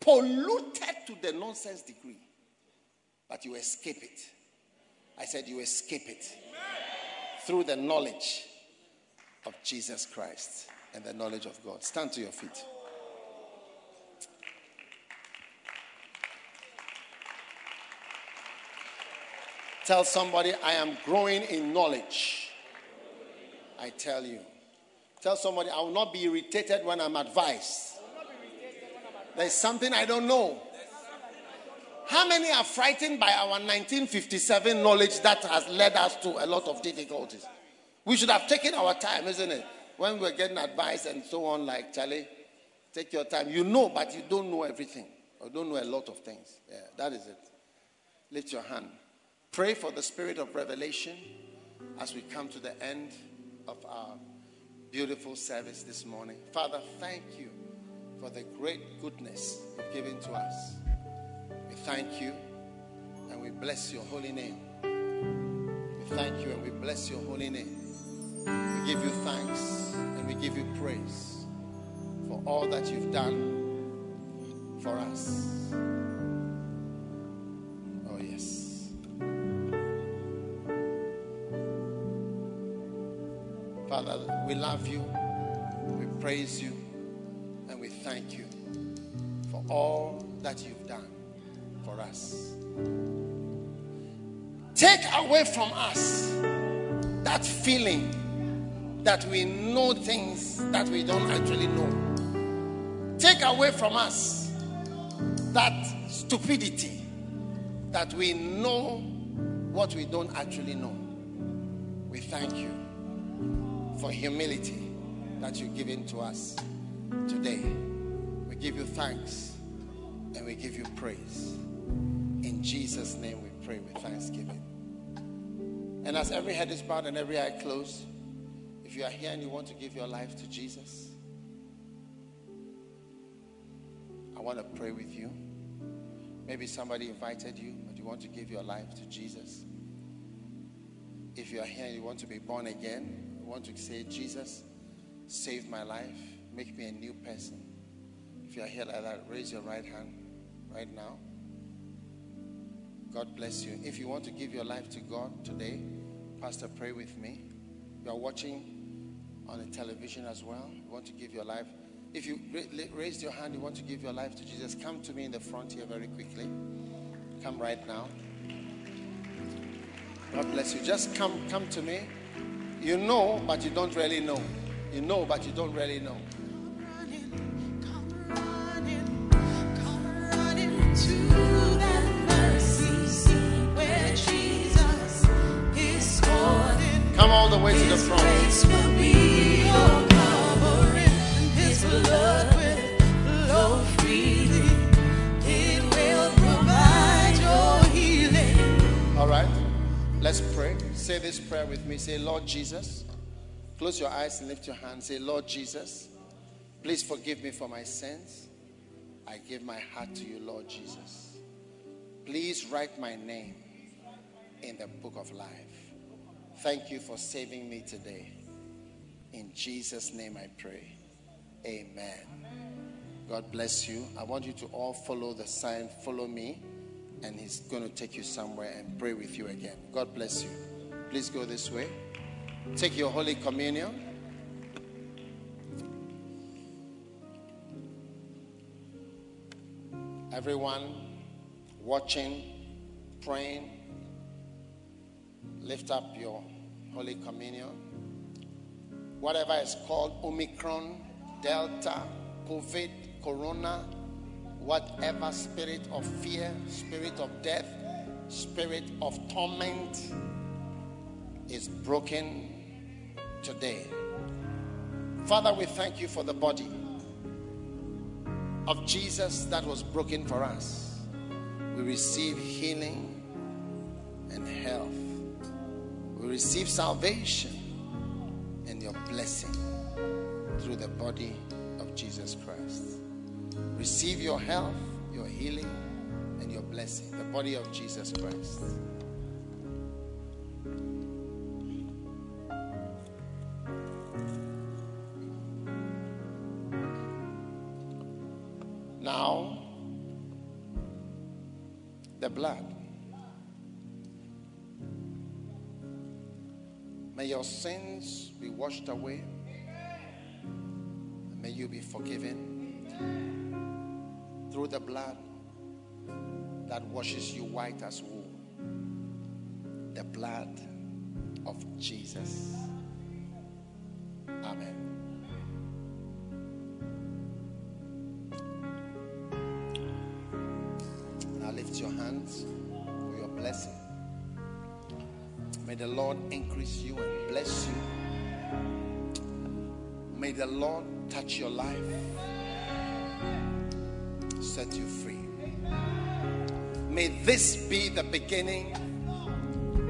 Polluted to the nonsense degree. But you escape it I said, You escape it through the knowledge of Jesus Christ and the knowledge of God. Stand to your feet. Tell somebody, I am growing in knowledge. I tell you. Tell somebody, I will not be irritated when I'm advised. There's something I don't know. How many are frightened by our 1957 knowledge that has led us to a lot of difficulties? We should have taken our time, isn't it? When we're getting advice and so on, like Charlie, Take your time. You know, but you don't know everything. Or don't know a lot of things. Yeah, that is it. Lift your hand. Pray for the spirit of revelation as we come to the end of our beautiful service this morning. Father, thank you for the great goodness you've given to us. We thank you and we bless your holy name. We thank you and we bless your holy name. We give you thanks and we give you praise for all that you've done for us. Oh, yes. Father, we love you, we praise you, and we thank you for all that you've done for us. Take away from us that feeling that we know things that we don't actually know. Take away from us that stupidity that we know what we don't actually know. We thank you for humility that you've given to us today. We give you thanks and we give you praise. In Jesus' name we pray with thanksgiving. And as every head is bowed and every eye closed, if you are here and you want to give your life to Jesus, I want to pray with you. Maybe somebody invited you, but you want to give your life to Jesus. If you are here and you want to be born again, you want to say, Jesus, save my life, make me a new person. If you are here like that, raise your right hand right now. God bless you. If you want to give your life to God today, Pastor, pray with me. You are watching on the television as well. You want to give your life. If you ra- raised your hand, you want to give your life to Jesus, come to me in the front here very quickly. Come right now. God bless you. Just come, come to me. You know, but you don't really know. You know, but you don't really know. Come all the way to the front. All right. Let's pray. Say this prayer with me. Say, Lord Jesus. Close your eyes and lift your hand. Say, Lord Jesus, please forgive me for my sins. I give my heart to you, Lord Jesus. Please write my name in the book of life. Thank you for saving me today. In Jesus' name I pray. Amen. God bless you. I want you to all follow the sign, follow me, and He's going to take you somewhere and pray with you again. God bless you. Please go this way. Take your Holy Communion. Everyone watching, praying, lift up your Holy Communion. Whatever is called Omicron, Delta, COVID, Corona, whatever spirit of fear, spirit of death, spirit of torment is broken today. Father, we thank you for the body of Jesus that was broken for us. We receive healing and health. We receive salvation and your blessing through the body of Jesus Christ. Receive your health, your healing, and your blessing. The body of Jesus Christ. Now, the blood. May your sins be washed away. May you be forgiven through the blood that washes you white as wool. The blood of Jesus. Amen. Now lift your hands for your blessing. May the Lord increase you and bless you. May the Lord touch your life. Set you free. May this be the beginning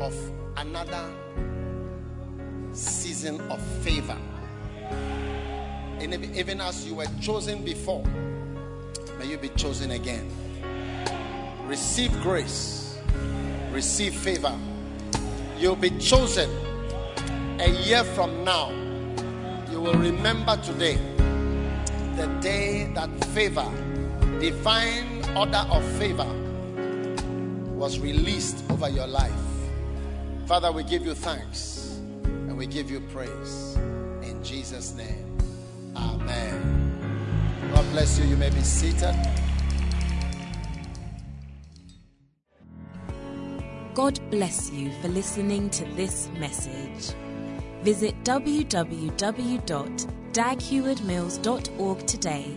of another season of favor. And even as you were chosen before, may you be chosen again. Receive grace, receive favor. You'll be chosen a year from now. You will remember today the day that favor, divine order of favor, was released over your life. Father, we give you thanks and we give you praise. In Jesus' name, Amen. God bless you. You may be seated. God bless you for listening to this message. Visit www.daghewardmills.org today